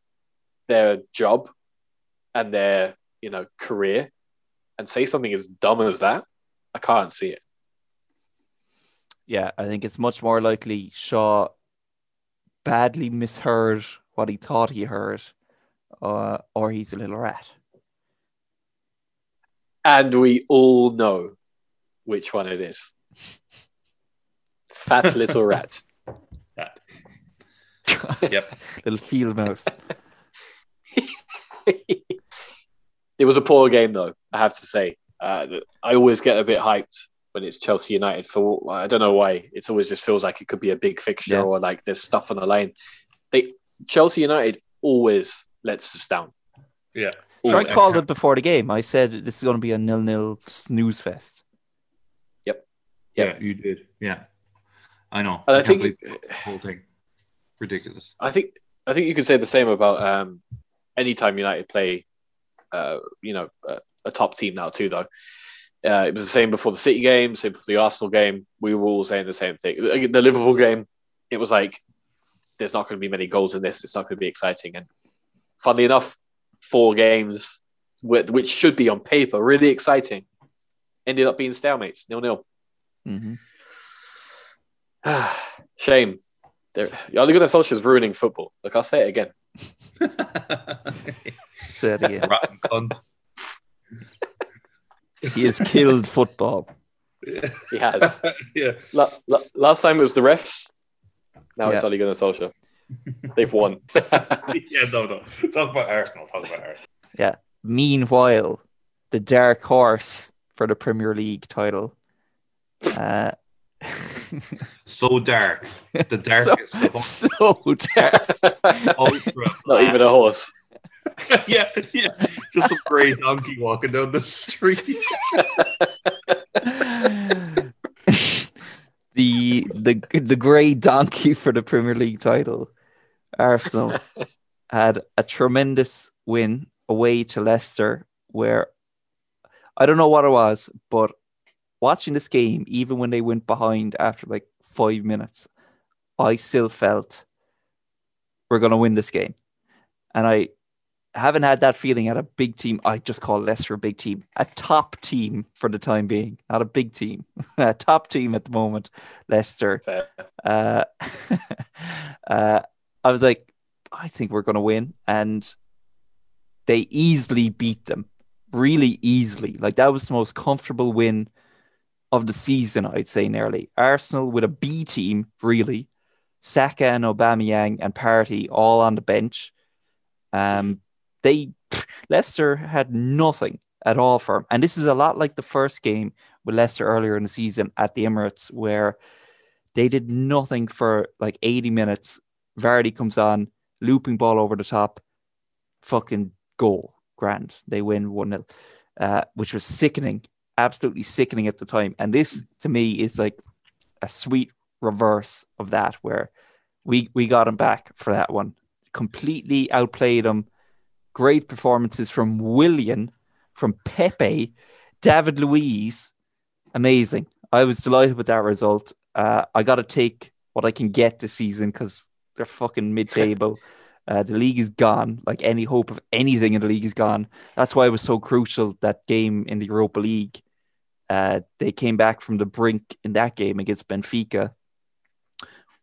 their job and their you know career and say something as dumb as that? I can't see it. yeah, I think it's much more likely Shaw badly misheard what he thought he heard, uh, or he's a little rat. And we all know which one it is. Fat little rat. That. Yep. little field mouse. it was a poor game, though, I have to say. Uh, I always get a bit hyped when it's Chelsea United for I don't know why. It's always just feels like it could be a big fixture Yeah. or like there's stuff on the line. They Chelsea United always lets us down. Yeah. So I called it before the game. I said this is going to be a nil-nil snooze fest. Yep. Yeah, you did. Yeah. I know. And I can't think believe the whole thing. Ridiculous. I think I think you could say the same about um, anytime United play, uh, you know, a, a top team now too. Though uh, it was the same before the City game, same for the Arsenal game. We were all saying the same thing. The Liverpool game, it was like there's not going to be many goals in this. It's not going to be exciting. And funnily enough, four games wh- which should be on paper really exciting ended up being stalemates, nil nil. hmm Shame. They're, Ole Gunnar Solskjaer's ruining football. Look, I'll say it again. Say it again. Rotten cunt. he has killed football. He has. yeah. La- la- last time it was the refs. Now it's Yeah. Ole Gunnar Solskjaer. They've won. yeah, no, no. Talk about Arsenal. Talk about Arsenal. Yeah. Meanwhile, the dark horse for the Premier League title. Uh, So dark. The darkest of all. so, so dark. ultra Not even a horse. yeah, yeah. Just some grey donkey walking down the street. the the the grey donkey for the Premier League title. Arsenal had a tremendous win away to Leicester, where I don't know what it was, but watching this game, even when they went behind after like five minutes, I still felt we're going to win this game, and I haven't had that feeling at a big team. I just call Leicester a big team, a top team for the time being, not a big team, a top team at the moment. Leicester. Uh, uh, I was like, I think we're going to win, and they easily beat them, really easily. Like that was the most comfortable win of the season, I'd say. Nearly Arsenal with a B team, really. Saka and Aubameyang and Partey all on the bench. Um, they Leicester had nothing at all for him, and this is a lot like the first game with Leicester earlier in the season at the Emirates, where they did nothing for like 80 minutes. Vardy comes on, looping ball over the top, fucking goal, grand. They win 1 0, uh, which was sickening, absolutely sickening at the time. And this to me is like a sweet reverse of that, where we, we got him back for that one. Completely outplayed him. Great performances from Willian, from Pepe, David Luiz. Amazing. I was delighted with that result. Uh, I got to take what I can get this season because they're fucking mid-table. uh, the league is gone. Like any hope of anything in the league is gone. That's why it was so crucial that game in the Europa League. Uh, they came back from the brink in that game against Benfica,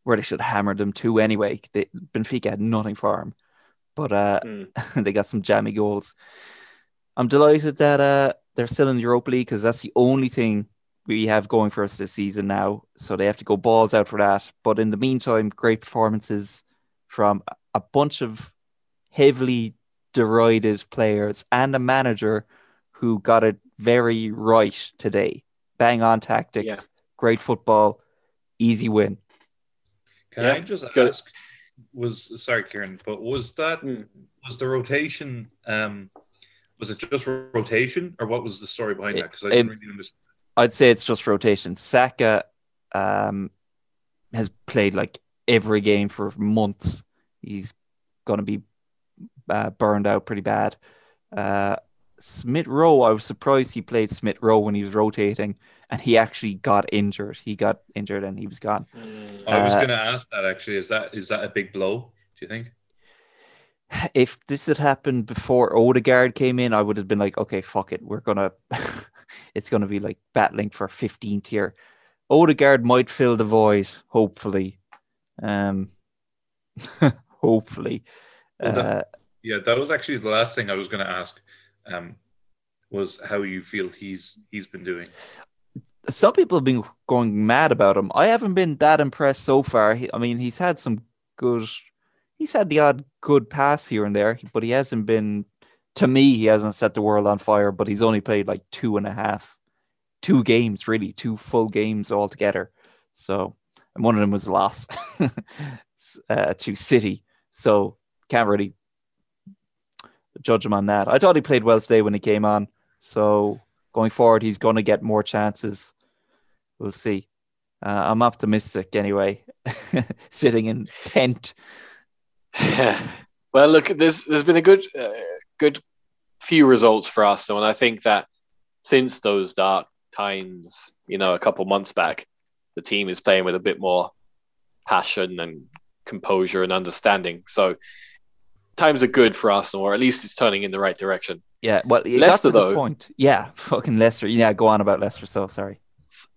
where they should have hammered them too. Anyway, they, Benfica had nothing for them, but uh, Mm. they got some jammy goals. I'm delighted that uh, they're still in the Europa League because that's the only thing we have going for us this season now. So they have to go balls out for that. But in the meantime, great performances from a bunch of heavily derided players and a manager who got it very right today. Bang on tactics, Yeah. great football, easy win. Can Yeah, I just good. ask? Was sorry, Kieran, but was that Mm. was the rotation? Um, was it just rotation, or what was the story behind that? Because I It- didn't really understand. I'd say it's just rotation. Saka um, has played like every game for months. He's going to be uh, burned out pretty bad. Uh, Smith Rowe, I was surprised he played Smith Rowe when he was rotating, and he actually got injured. He got injured and he was gone. I was Uh, going to ask that actually. Is that is that a big blow? Do you think? If this had happened before Odegaard came in, I would have been like, okay, fuck it. We're gonna, it's gonna be like battling for 15th here. Odegaard might fill the void, hopefully. Um, hopefully. Well, Uh, Yeah, that was actually the last thing I was going to ask. Um, was how you feel he's he's been doing. some people have been going mad about him. I haven't been that impressed so far. He, I mean, he's had some good, he's had the odd good pass here and there, but he hasn't been to me, he hasn't set the world on fire, but he's only played like two and a half, two games really, two full games altogether. So, and one of them was a loss uh, to City. So can't really judge him on that. I thought he played well today when he came on. So going forward, he's going to get more chances. We'll see. Uh, I'm optimistic anyway. Sitting in tent. well, look, there's there's been a good uh, good few results for Arsenal, and I think that since those dark times, you know, a couple months back, the team is playing with a bit more passion and composure and understanding. So times are good for Arsenal, or at least it's turning in the right direction. Yeah, well, Leicester though. Point. Yeah, fucking Leicester. Yeah, go on about Leicester. So sorry.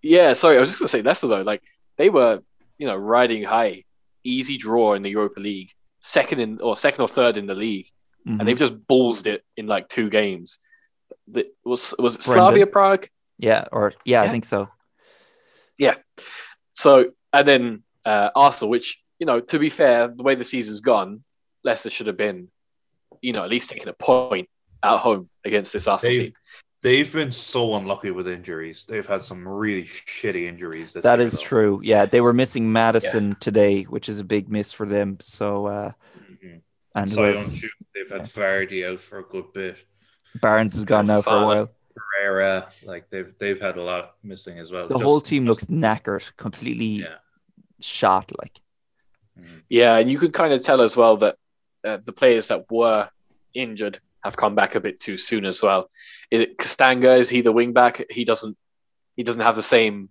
Yeah, sorry. I was just gonna say Leicester though. Like they were, you know, riding high, easy draw in the Europa League, second in or second or third in the league, mm-hmm. and they've just ballsed it in like two games. The, was was it Slavia Prague? Yeah, or yeah, yeah, I think so. Yeah. So and then uh, Arsenal, which you know, to be fair, the way the season's gone, Leicester should have been, you know, at least taking a point at home against this Arsenal they've, team. They've been so unlucky with injuries. They've had some really shitty injuries. That year, is though. true. Yeah, they were missing Maddison yeah. today, which is a big miss for them. So, uh, mm-hmm. and so they've had yeah. Vardy out for a good bit. Barnes has gone now for a while. Pereira, like they've they've had a lot missing as well. The just, whole team looks knackered, completely yeah. shot. Like, mm-hmm. yeah, and you could kind of tell as well that uh, the players that were injured have come back a bit too soon as well. Is? Is he the wing back? He doesn't. He doesn't have the same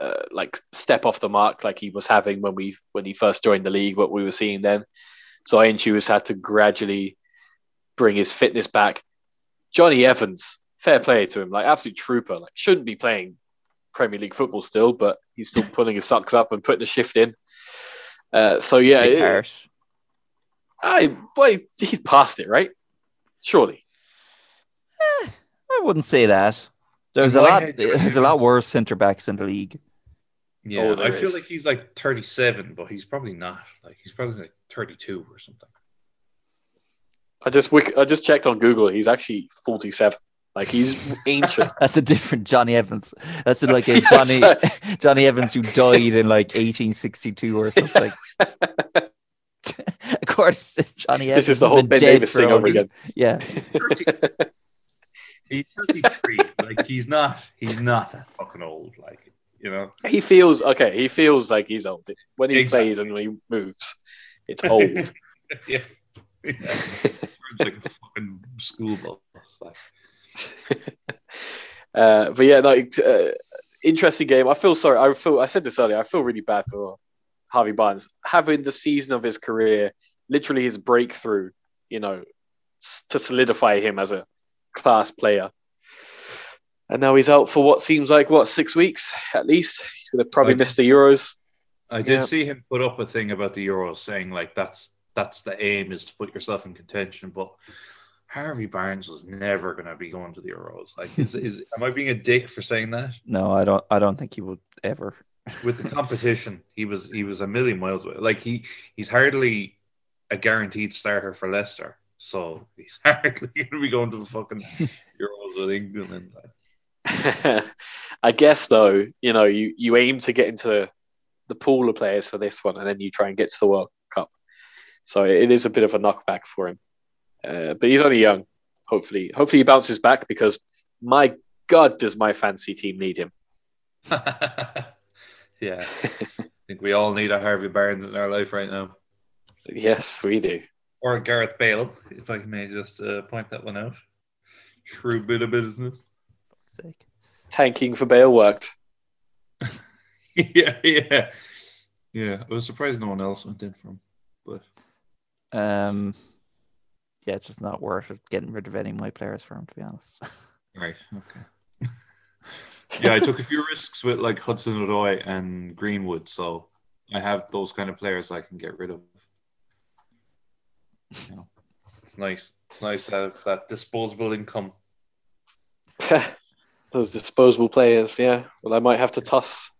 uh, like step off the mark like he was having when we when he first joined the league. What we were seeing then. So Soyuncu has had to gradually bring his fitness back. Jonny Evans, fair play to him, like absolute trooper. Like shouldn't be playing Premier League football still, but he's still pulling his socks up and putting a shift in. Uh, so yeah, it, I boy, he's past it, right? Surely. Eh, I wouldn't say that. There's a lot. There's a lot worse centre backs in the league. Yeah, oh, I feel is. like he's like 37, but he's probably not. Like he's probably like 32 or something. I just I just checked on Google. He's actually 47. Like he's ancient. That's a different Johnny Evans. That's like a Johnny Johnny Evans who died in like 1862 or something. Of course, it's Jonny Evans. This is the whole Ben Davies thing over again. Yeah. he's 33. like he's not. He's not that fucking old. Like you know. He feels okay. He feels like he's old when he exactly. plays and when he moves. It's old. yeah. yeah. like a fucking school bus. Like. uh, but yeah, like uh, interesting game. I feel sorry. I feel. I said this earlier. I feel really bad for Harvey Barnes having the season of his career, literally his breakthrough, you know, to solidify him as a class player. And now he's out for what seems like what six weeks at least. He's going to probably I, miss the Euros. I did yeah. see him put up a thing about the Euros, saying like that's that's the aim is to put yourself in contention. But Harvey Barnes was never going to be going to the Euros. Like, is, is am I being a dick for saying that? No, I don't. I don't think he would ever with the competition, he was he was a million miles away. Like he he's hardly a guaranteed starter for Leicester, so he's hardly going to be going to the fucking Euros with England. I guess though, you know, you you aim to get into the pool of players for this one, and then you try and get to the World Cup. So it is a bit of a knockback for him, uh, but he's only young. Hopefully, hopefully he bounces back because my God, does my fancy team need him? Yeah. I think we all need a Harvey Barnes in our life right now. Yes, we do. Or Gareth Bale, if I may just uh, point that one out. True bit of business. Sake. Tanking for Bale worked. yeah, yeah. Yeah, I was surprised no one else went in from, but um, yeah, it's just not worth it getting rid of any of my players for him, to be honest. Right. Okay yeah, I took a few risks with like Hudson Odoi and Greenwood, so I have those kind of players I can get rid of. You know, it's nice. It's nice to have that disposable income. those disposable players, yeah. Well, I might have to toss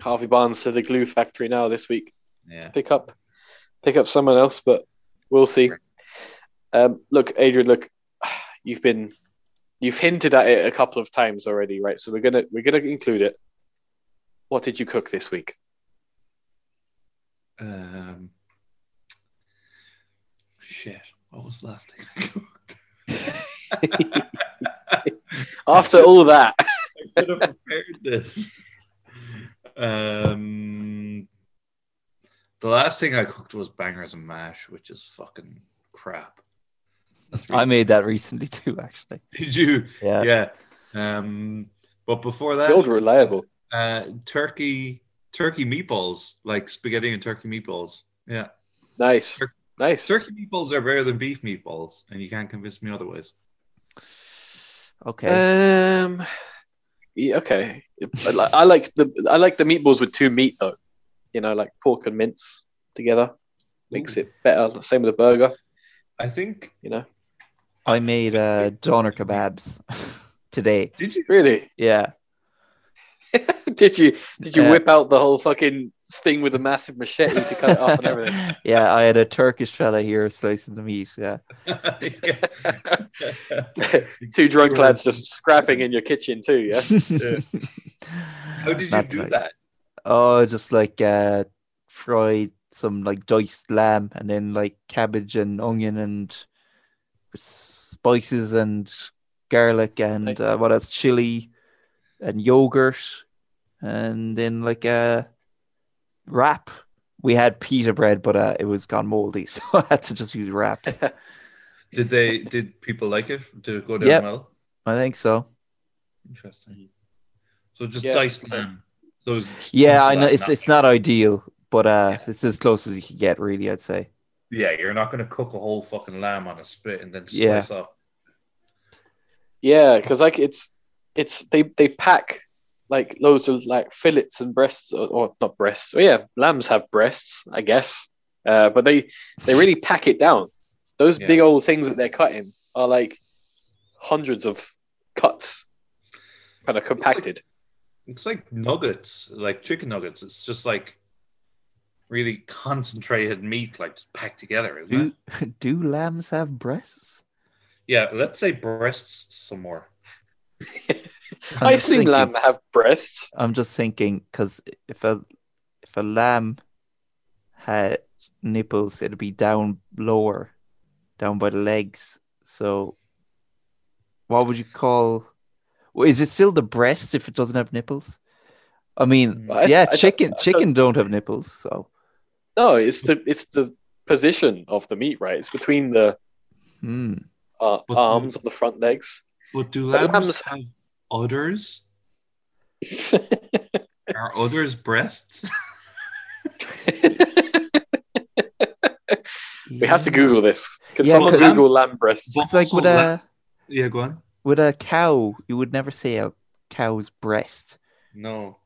Harvey Barnes to the glue factory now this week yeah. to pick up pick up someone else, but we'll see. Um, look, Adrian, look, you've been you've hinted at it a couple of times already, right? So we're gonna we're gonna include it. What did you cook this week? Um, shit. What was the last thing I cooked? After all that, I could have prepared this. Um, the last thing I cooked was bangers and mash, which is fucking crap. I made that recently too, actually. Did you? Yeah. Yeah. Um, but before the old that, reliable. uh, turkey, turkey meatballs, like spaghetti and turkey meatballs. Yeah, Nice, nice. turkey meatballs are better than beef meatballs, and you can't convince me otherwise. Okay. Um, yeah, okay. I like, I like the I like the meatballs with two meat though. You know, like pork and mince together makes it better. Same with the burger. I think. You know, I made uh, doner kebabs today. Did you? really? Yeah. did you did you Yeah. whip out the whole fucking thing with a massive machete to cut it off and everything? yeah, I had a Turkish fella here slicing the meat. Yeah. Two drunk lads just scrapping in your kitchen too. Yeah. How did you Not do twice. that? Oh, just like uh, fried some like diced lamb and then like cabbage and onion and spices and garlic and Nice. uh, what else? Chili and yogurt and then like a wrap. We had pita bread, but uh, it was gone moldy, so I had to just use wrap. Did they? Did people like it? Did it go down Yep. well? I think so. Interesting. So just Yeah. diced lamb. So Yeah, I know it's not- it's not ideal, but uh, Yeah. it's as close as you can get, really. I'd say. Yeah, you're not going to cook a whole fucking lamb on a spit and then Yeah. slice off. Yeah, because like it's it's they they pack like loads of like fillets and breasts or, or not breasts. Oh yeah, lambs have breasts, I guess. Uh, but they they really pack it down. Those Yeah. big old things that they're cutting are like hundreds of cuts, kind of compacted. It's like nuggets, like chicken nuggets. It's just like really concentrated meat, like just packed together, isn't Do it? do lambs have breasts? Yeah, let's say breasts some more. I'm assume thinking- lamb have breasts. I'm just thinking because if a if a lamb had nipples, it'd be down lower, down by the legs. So, what would you call? Well, is it still the breasts if it doesn't have nipples? I mean, I- yeah, I chicken I don't- chicken don't have nipples, so No, it's the it's the position of the meat, right? It's between the hmm. uh, But- arms of the front legs. But do lambs, lambs- have udders? Are udders breasts? we have to Google this. Can Yeah, someone 'cause- Google lamb breasts? It's like with a la- yeah, go on. with a cow, you would never say a cow's breast. No.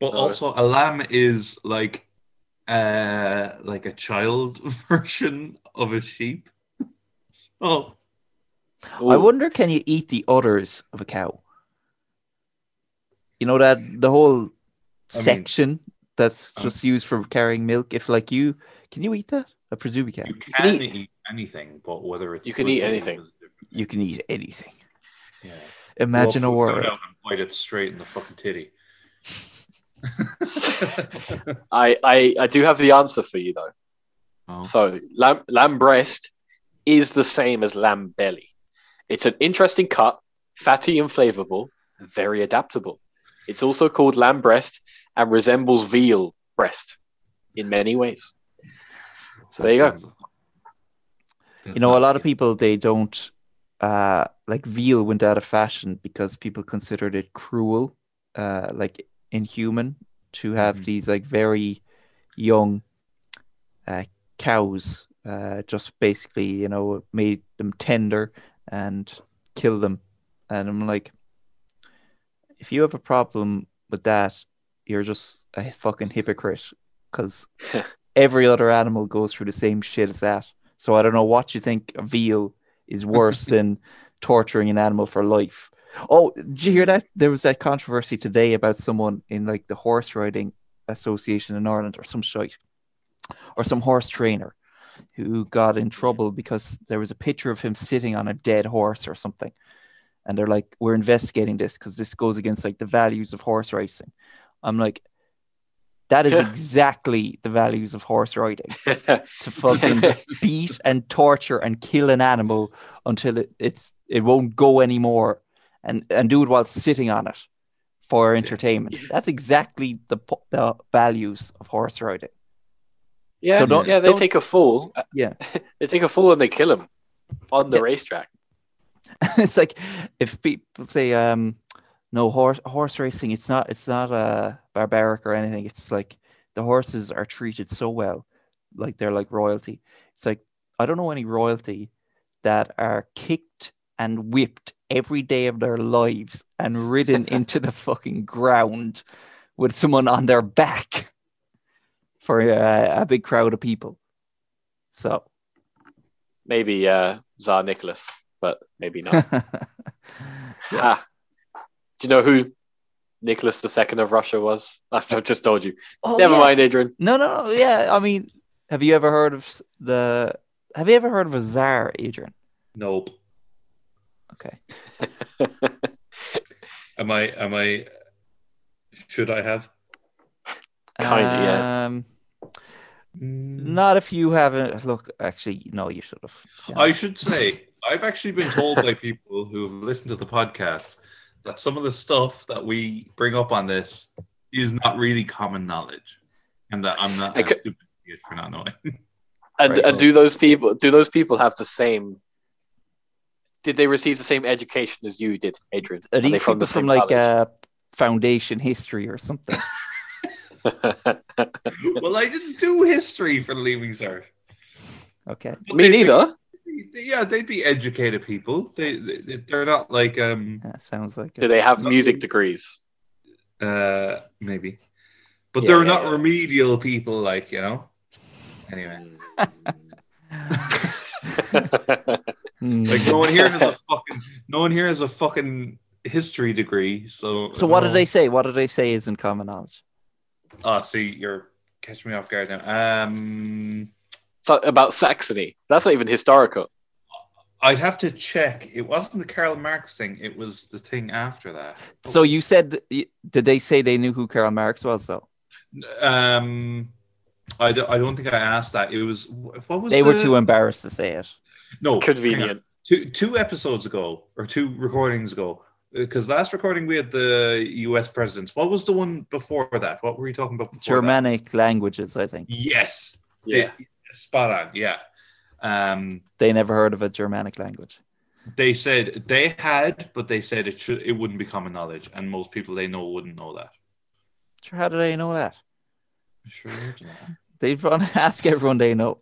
But No. also a lamb is like uh like a child version of a sheep. Oh, I wonder, can you eat the udders of a cow? You know that the whole I mean- section that's Um, just used for carrying milk. If like you, can you eat that? I presume you can. you can can eat- eat, anything, but whether it's You can eat anything. is a different You can eat anything. Yeah. Imagine a Go world. down and bite it straight in the fucking titty. I, I I do have the answer for you though. Oh. So lamb lamb breast is the same as lamb belly. It's an interesting cut, fatty and flavorful, very adaptable. It's also called lamb breast and resembles veal breast in many ways. So there you go. You know, a lot of people they don't uh like veal went out of fashion because people considered it cruel, uh like inhuman to have Mhm. these like very young uh cows uh just basically, you know, made them tender and kill them. And I'm like if you have a problem with that, you're just a fucking hypocrite because every other animal goes through the same shit as that. So I don't know what you think a veal is worse than torturing an animal for life. Oh, did you hear that? There was that controversy today about someone in like the horse riding association in Ireland or some shite or some horse trainer. Who got in trouble because there was a picture of him sitting on a dead horse or something. And they're like, we're investigating this because this goes against like the values of horse racing. I'm like, that is exactly the values of horse riding to fucking beat and torture and kill an animal until it, it's it won't go anymore and and do it while sitting on it for entertainment. That's exactly the the values of horse riding. Yeah, So don't- yeah. They don't- take a fool. Yeah. They take a fool and they kill him on the Yeah. racetrack. it's like if people say um no horse horse racing it's not it's not uh barbaric or anything it's like the horses are treated so well like they're like royalty it's like i don't know any royalty that are kicked and whipped every day of their lives and ridden into the fucking ground with someone on their back for uh, a big crowd of people so Maybe uh, Tsar Nicholas, but maybe not. Ha. Do you know who Nicholas II of Russia was? I've just told you. Oh, Never yeah. mind, Adrian. No, no, no, yeah. I mean, have you ever heard of the? Have you ever heard of a czar, Adrian? Nope. Okay. Am I? Am I? Should I have? Kinda, yeah. Um, not if you haven't. Look, actually, no, you should have. Yeah. I should say I've actually been told by people who have listened to the podcast that some of the stuff that we bring up on this is not really common knowledge, and that I'm not I a cou- stupid for not knowing. And, Right. and do those people do those people have the same? Did they receive the same education as you did, Adrian? Are Are they these from people the from same like college? uh, foundation history or something? well, I didn't do history for the Leaving Cert. Okay. But Me they'd be- neither. yeah, they'd be educated people. They, they they're not like um That sounds like Do it. they have music degrees? uh maybe, but Yeah, they're yeah, not yeah. remedial people. Like you know. Anyway, like no one here has a fucking no one here has a fucking history degree. So So what did they say? What did they say isn't common knowledge? Oh, see, you're catching me off guard now. Um, so about Saxony. That's not even historical. I'd have to check. It wasn't the Karl Marx thing. It was the thing after that. So you said, did they say they knew who Karl Marx was? Though Um, I, do, I don't think I asked that. It was what was they were too embarrassed to say it. no. Convenient. two two episodes ago or two recordings ago. Because last recording we had the U.S. presidents. What was the one before that? What were we talking about before? that? Germanic languages, I think. Yes. Yeah. They- spot on. Yeah. Um, They never heard of a Germanic language. they said they had, but they said it should it wouldn't be common knowledge, and most people they know wouldn't know that. Sure, how do they know that? Sure. They'd run ask everyone they know.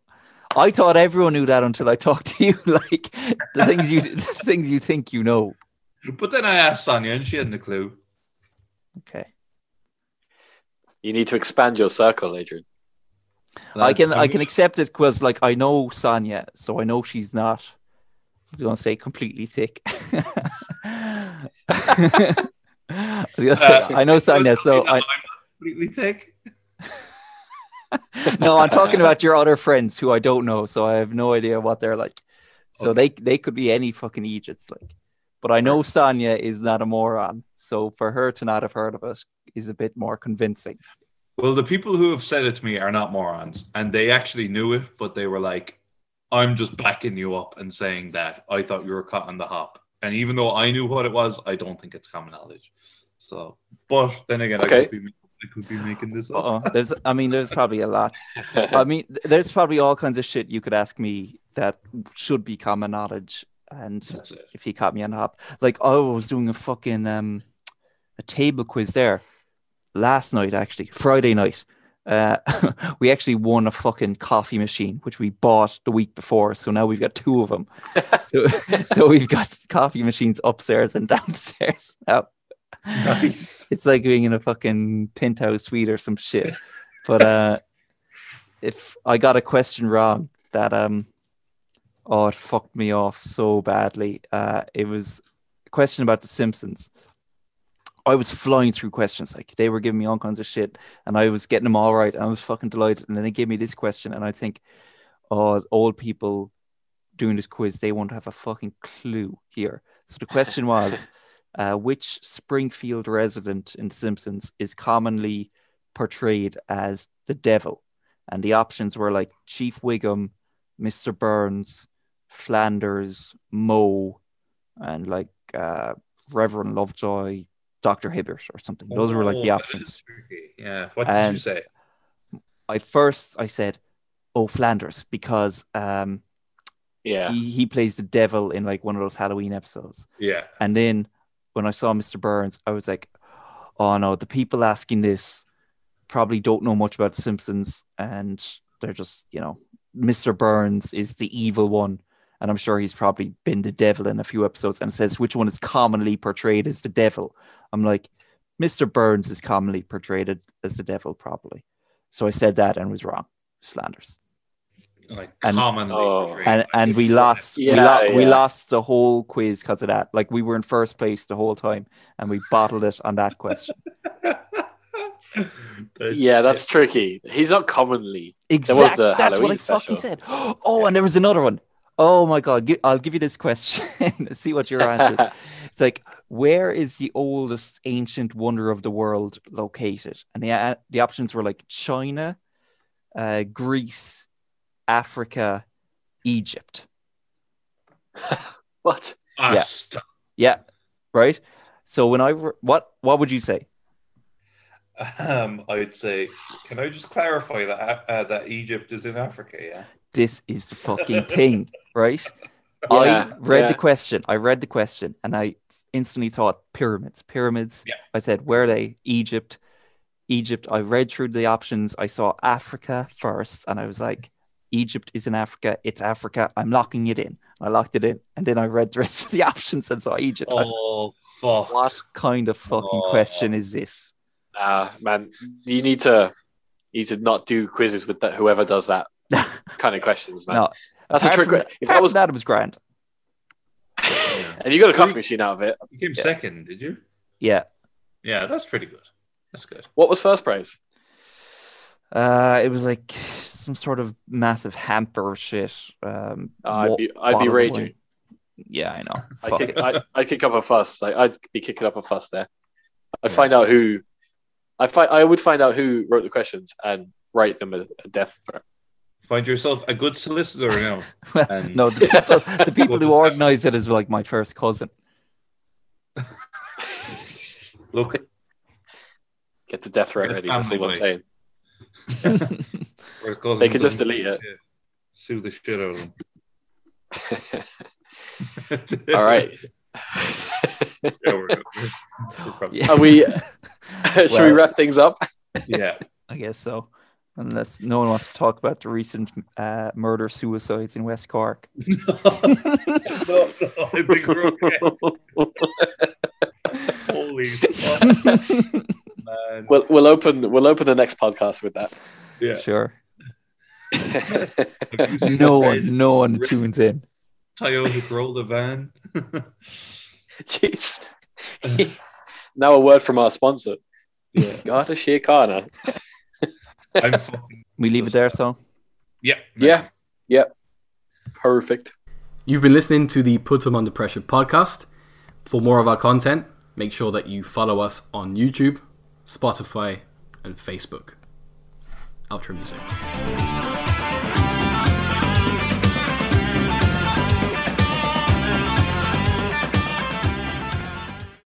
I thought everyone knew that until I talked to you. Like the things you the things you think you know. But then I asked Sonia, and she hadn't a clue. Okay. You need to expand your circle, Adrian. I can I can accept it because like I know Sonia, so I know she's not. I'm gonna say completely thick. I know uh, Sonia, so I, I'm not completely thick. no, I'm talking about your other friends who I don't know, so I have no idea what they're like. So they they could be any fucking Egypts, like. But I know Sonia is not a moron, so for her to not have heard of it is a bit more convincing. Well, the people who have said it to me are not morons, and they actually knew it, but they were like, "I'm just backing you up and saying that I thought you were caught on the hop." And even though I knew what it was, I don't think it's common knowledge. So, but then again, Okay. I, could be, I could be making this up. Uh-uh. There's, I mean, there's probably a lot. I mean, there's probably all kinds of shit you could ask me that should be common knowledge, and if he caught me on the hop. Like I was doing a fucking um a table quiz there last night actually, Friday night. Uh, we actually won a fucking coffee machine, which we bought the week before. So now we've got two of them. so, so we've got coffee machines upstairs and downstairs now. Nice. It's like being in a fucking penthouse suite or some shit. But uh, if I got a question wrong, that um, oh, it fucked me off so badly. Uh, it was a question about The Simpsons. I was flying through questions like they were giving me all kinds of shit, and I was getting them all right. And I was fucking delighted. And then they gave me this question, and I think, oh, old people doing this quiz, they won't have a fucking clue here. So the question was, uh, which Springfield resident in The Simpsons is commonly portrayed as the devil? And the options were like Chief Wiggum, Mr. Burns, Flanders, Moe, and like uh, Reverend Lovejoy, Dr. Hibbert, or something. Those were like the Oh, options. Yeah. What did And- you say? I first I said, "Oh, Flanders," because um, Yeah. he, he plays the devil in like one of those Halloween episodes. Yeah. And then when I saw Mr. Burns, I was like, "Oh no, the people asking this probably don't know much about The Simpsons, and they're just you know, Mr. Burns is the evil one." And I'm sure he's probably been the devil in a few episodes and says which one is commonly portrayed as the devil. I'm like, Mr. Burns is commonly portrayed as the devil, probably. So I said that and was wrong. It's Flanders. Like And- commonly Oh. And and we lost we, Yeah, we lost the whole quiz because of that. Like we were in first place the whole time and we bottled it on that question. That- Yeah, that's tricky. He's not commonly. Exactly. was the That's what Halloween I fucking said. Oh, and there was another one. Oh my god! I'll give you this question. See what your answer is. It's like, where is the oldest ancient wonder of the world located? And the uh, the options were like China, uh, Greece, Africa, Egypt. what? Ah, Yeah. stop. Yeah, right. So when I re- what what would you say? Um, I'd say, can I just clarify that uh, that Egypt is in Africa? Yeah. This is the fucking thing, right? Yeah, I read yeah. the question. I read the question, and I instantly thought pyramids. Pyramids. Yeah. I said, where are they? Egypt. Egypt. I read through the options. I saw Africa first, and I was like, Egypt is in Africa. It's Africa. I'm locking it in. I locked it in, and then I read the rest of the options and saw Egypt. Oh fuck! what kind of fucking Oh. question is this? Ah, man, you need to you need to not do quizzes with that. Whoever does that kind of questions, man. No, That's a trick. from- If that was, from that, it was grand. and you got a coffee machine out of it. You came Yeah. second, did you? Yeah. Yeah, that's pretty good. That's good. What was first prize? Uh, it was like some sort of massive hamper shit. Um, Uh, I'd be I'd be raging. wine. Yeah, I know. I'd kick. I'd, I'd kick up a fuss. Like, I'd be kicking up a fuss there. I'd Yeah. find out who. I find I would find out who wrote the questions and write them a, a death threat. Find yourself a good solicitor now. And- no, the people, the people who organize it is like my first cousin. Look, Get the death threat Get ready. That's all I'm saying. They could just delete it. Sue the shit out of them. all right. Yeah, we're. We're probably- Yeah. Are we? should we wrap things up? yeah. I guess so. Unless no one wants to talk about the recent uh, murder suicides in West Cork. no, no, I okay. Holy fuck, man. We'll we'll open we'll open the next podcast with that. Yeah. Sure. Have you seen No one, no one tunes in. Toyota Corolla van. Jeez. now a word from our sponsor. yeah. Got a Shikana. I'm fucking. We leave it there, so. Yeah. Yeah. Yeah. Perfect. You've been listening to the Put 'em Under Pressure podcast. For more of our content, make sure that you follow us on YouTube, Spotify, and Facebook. Outro music.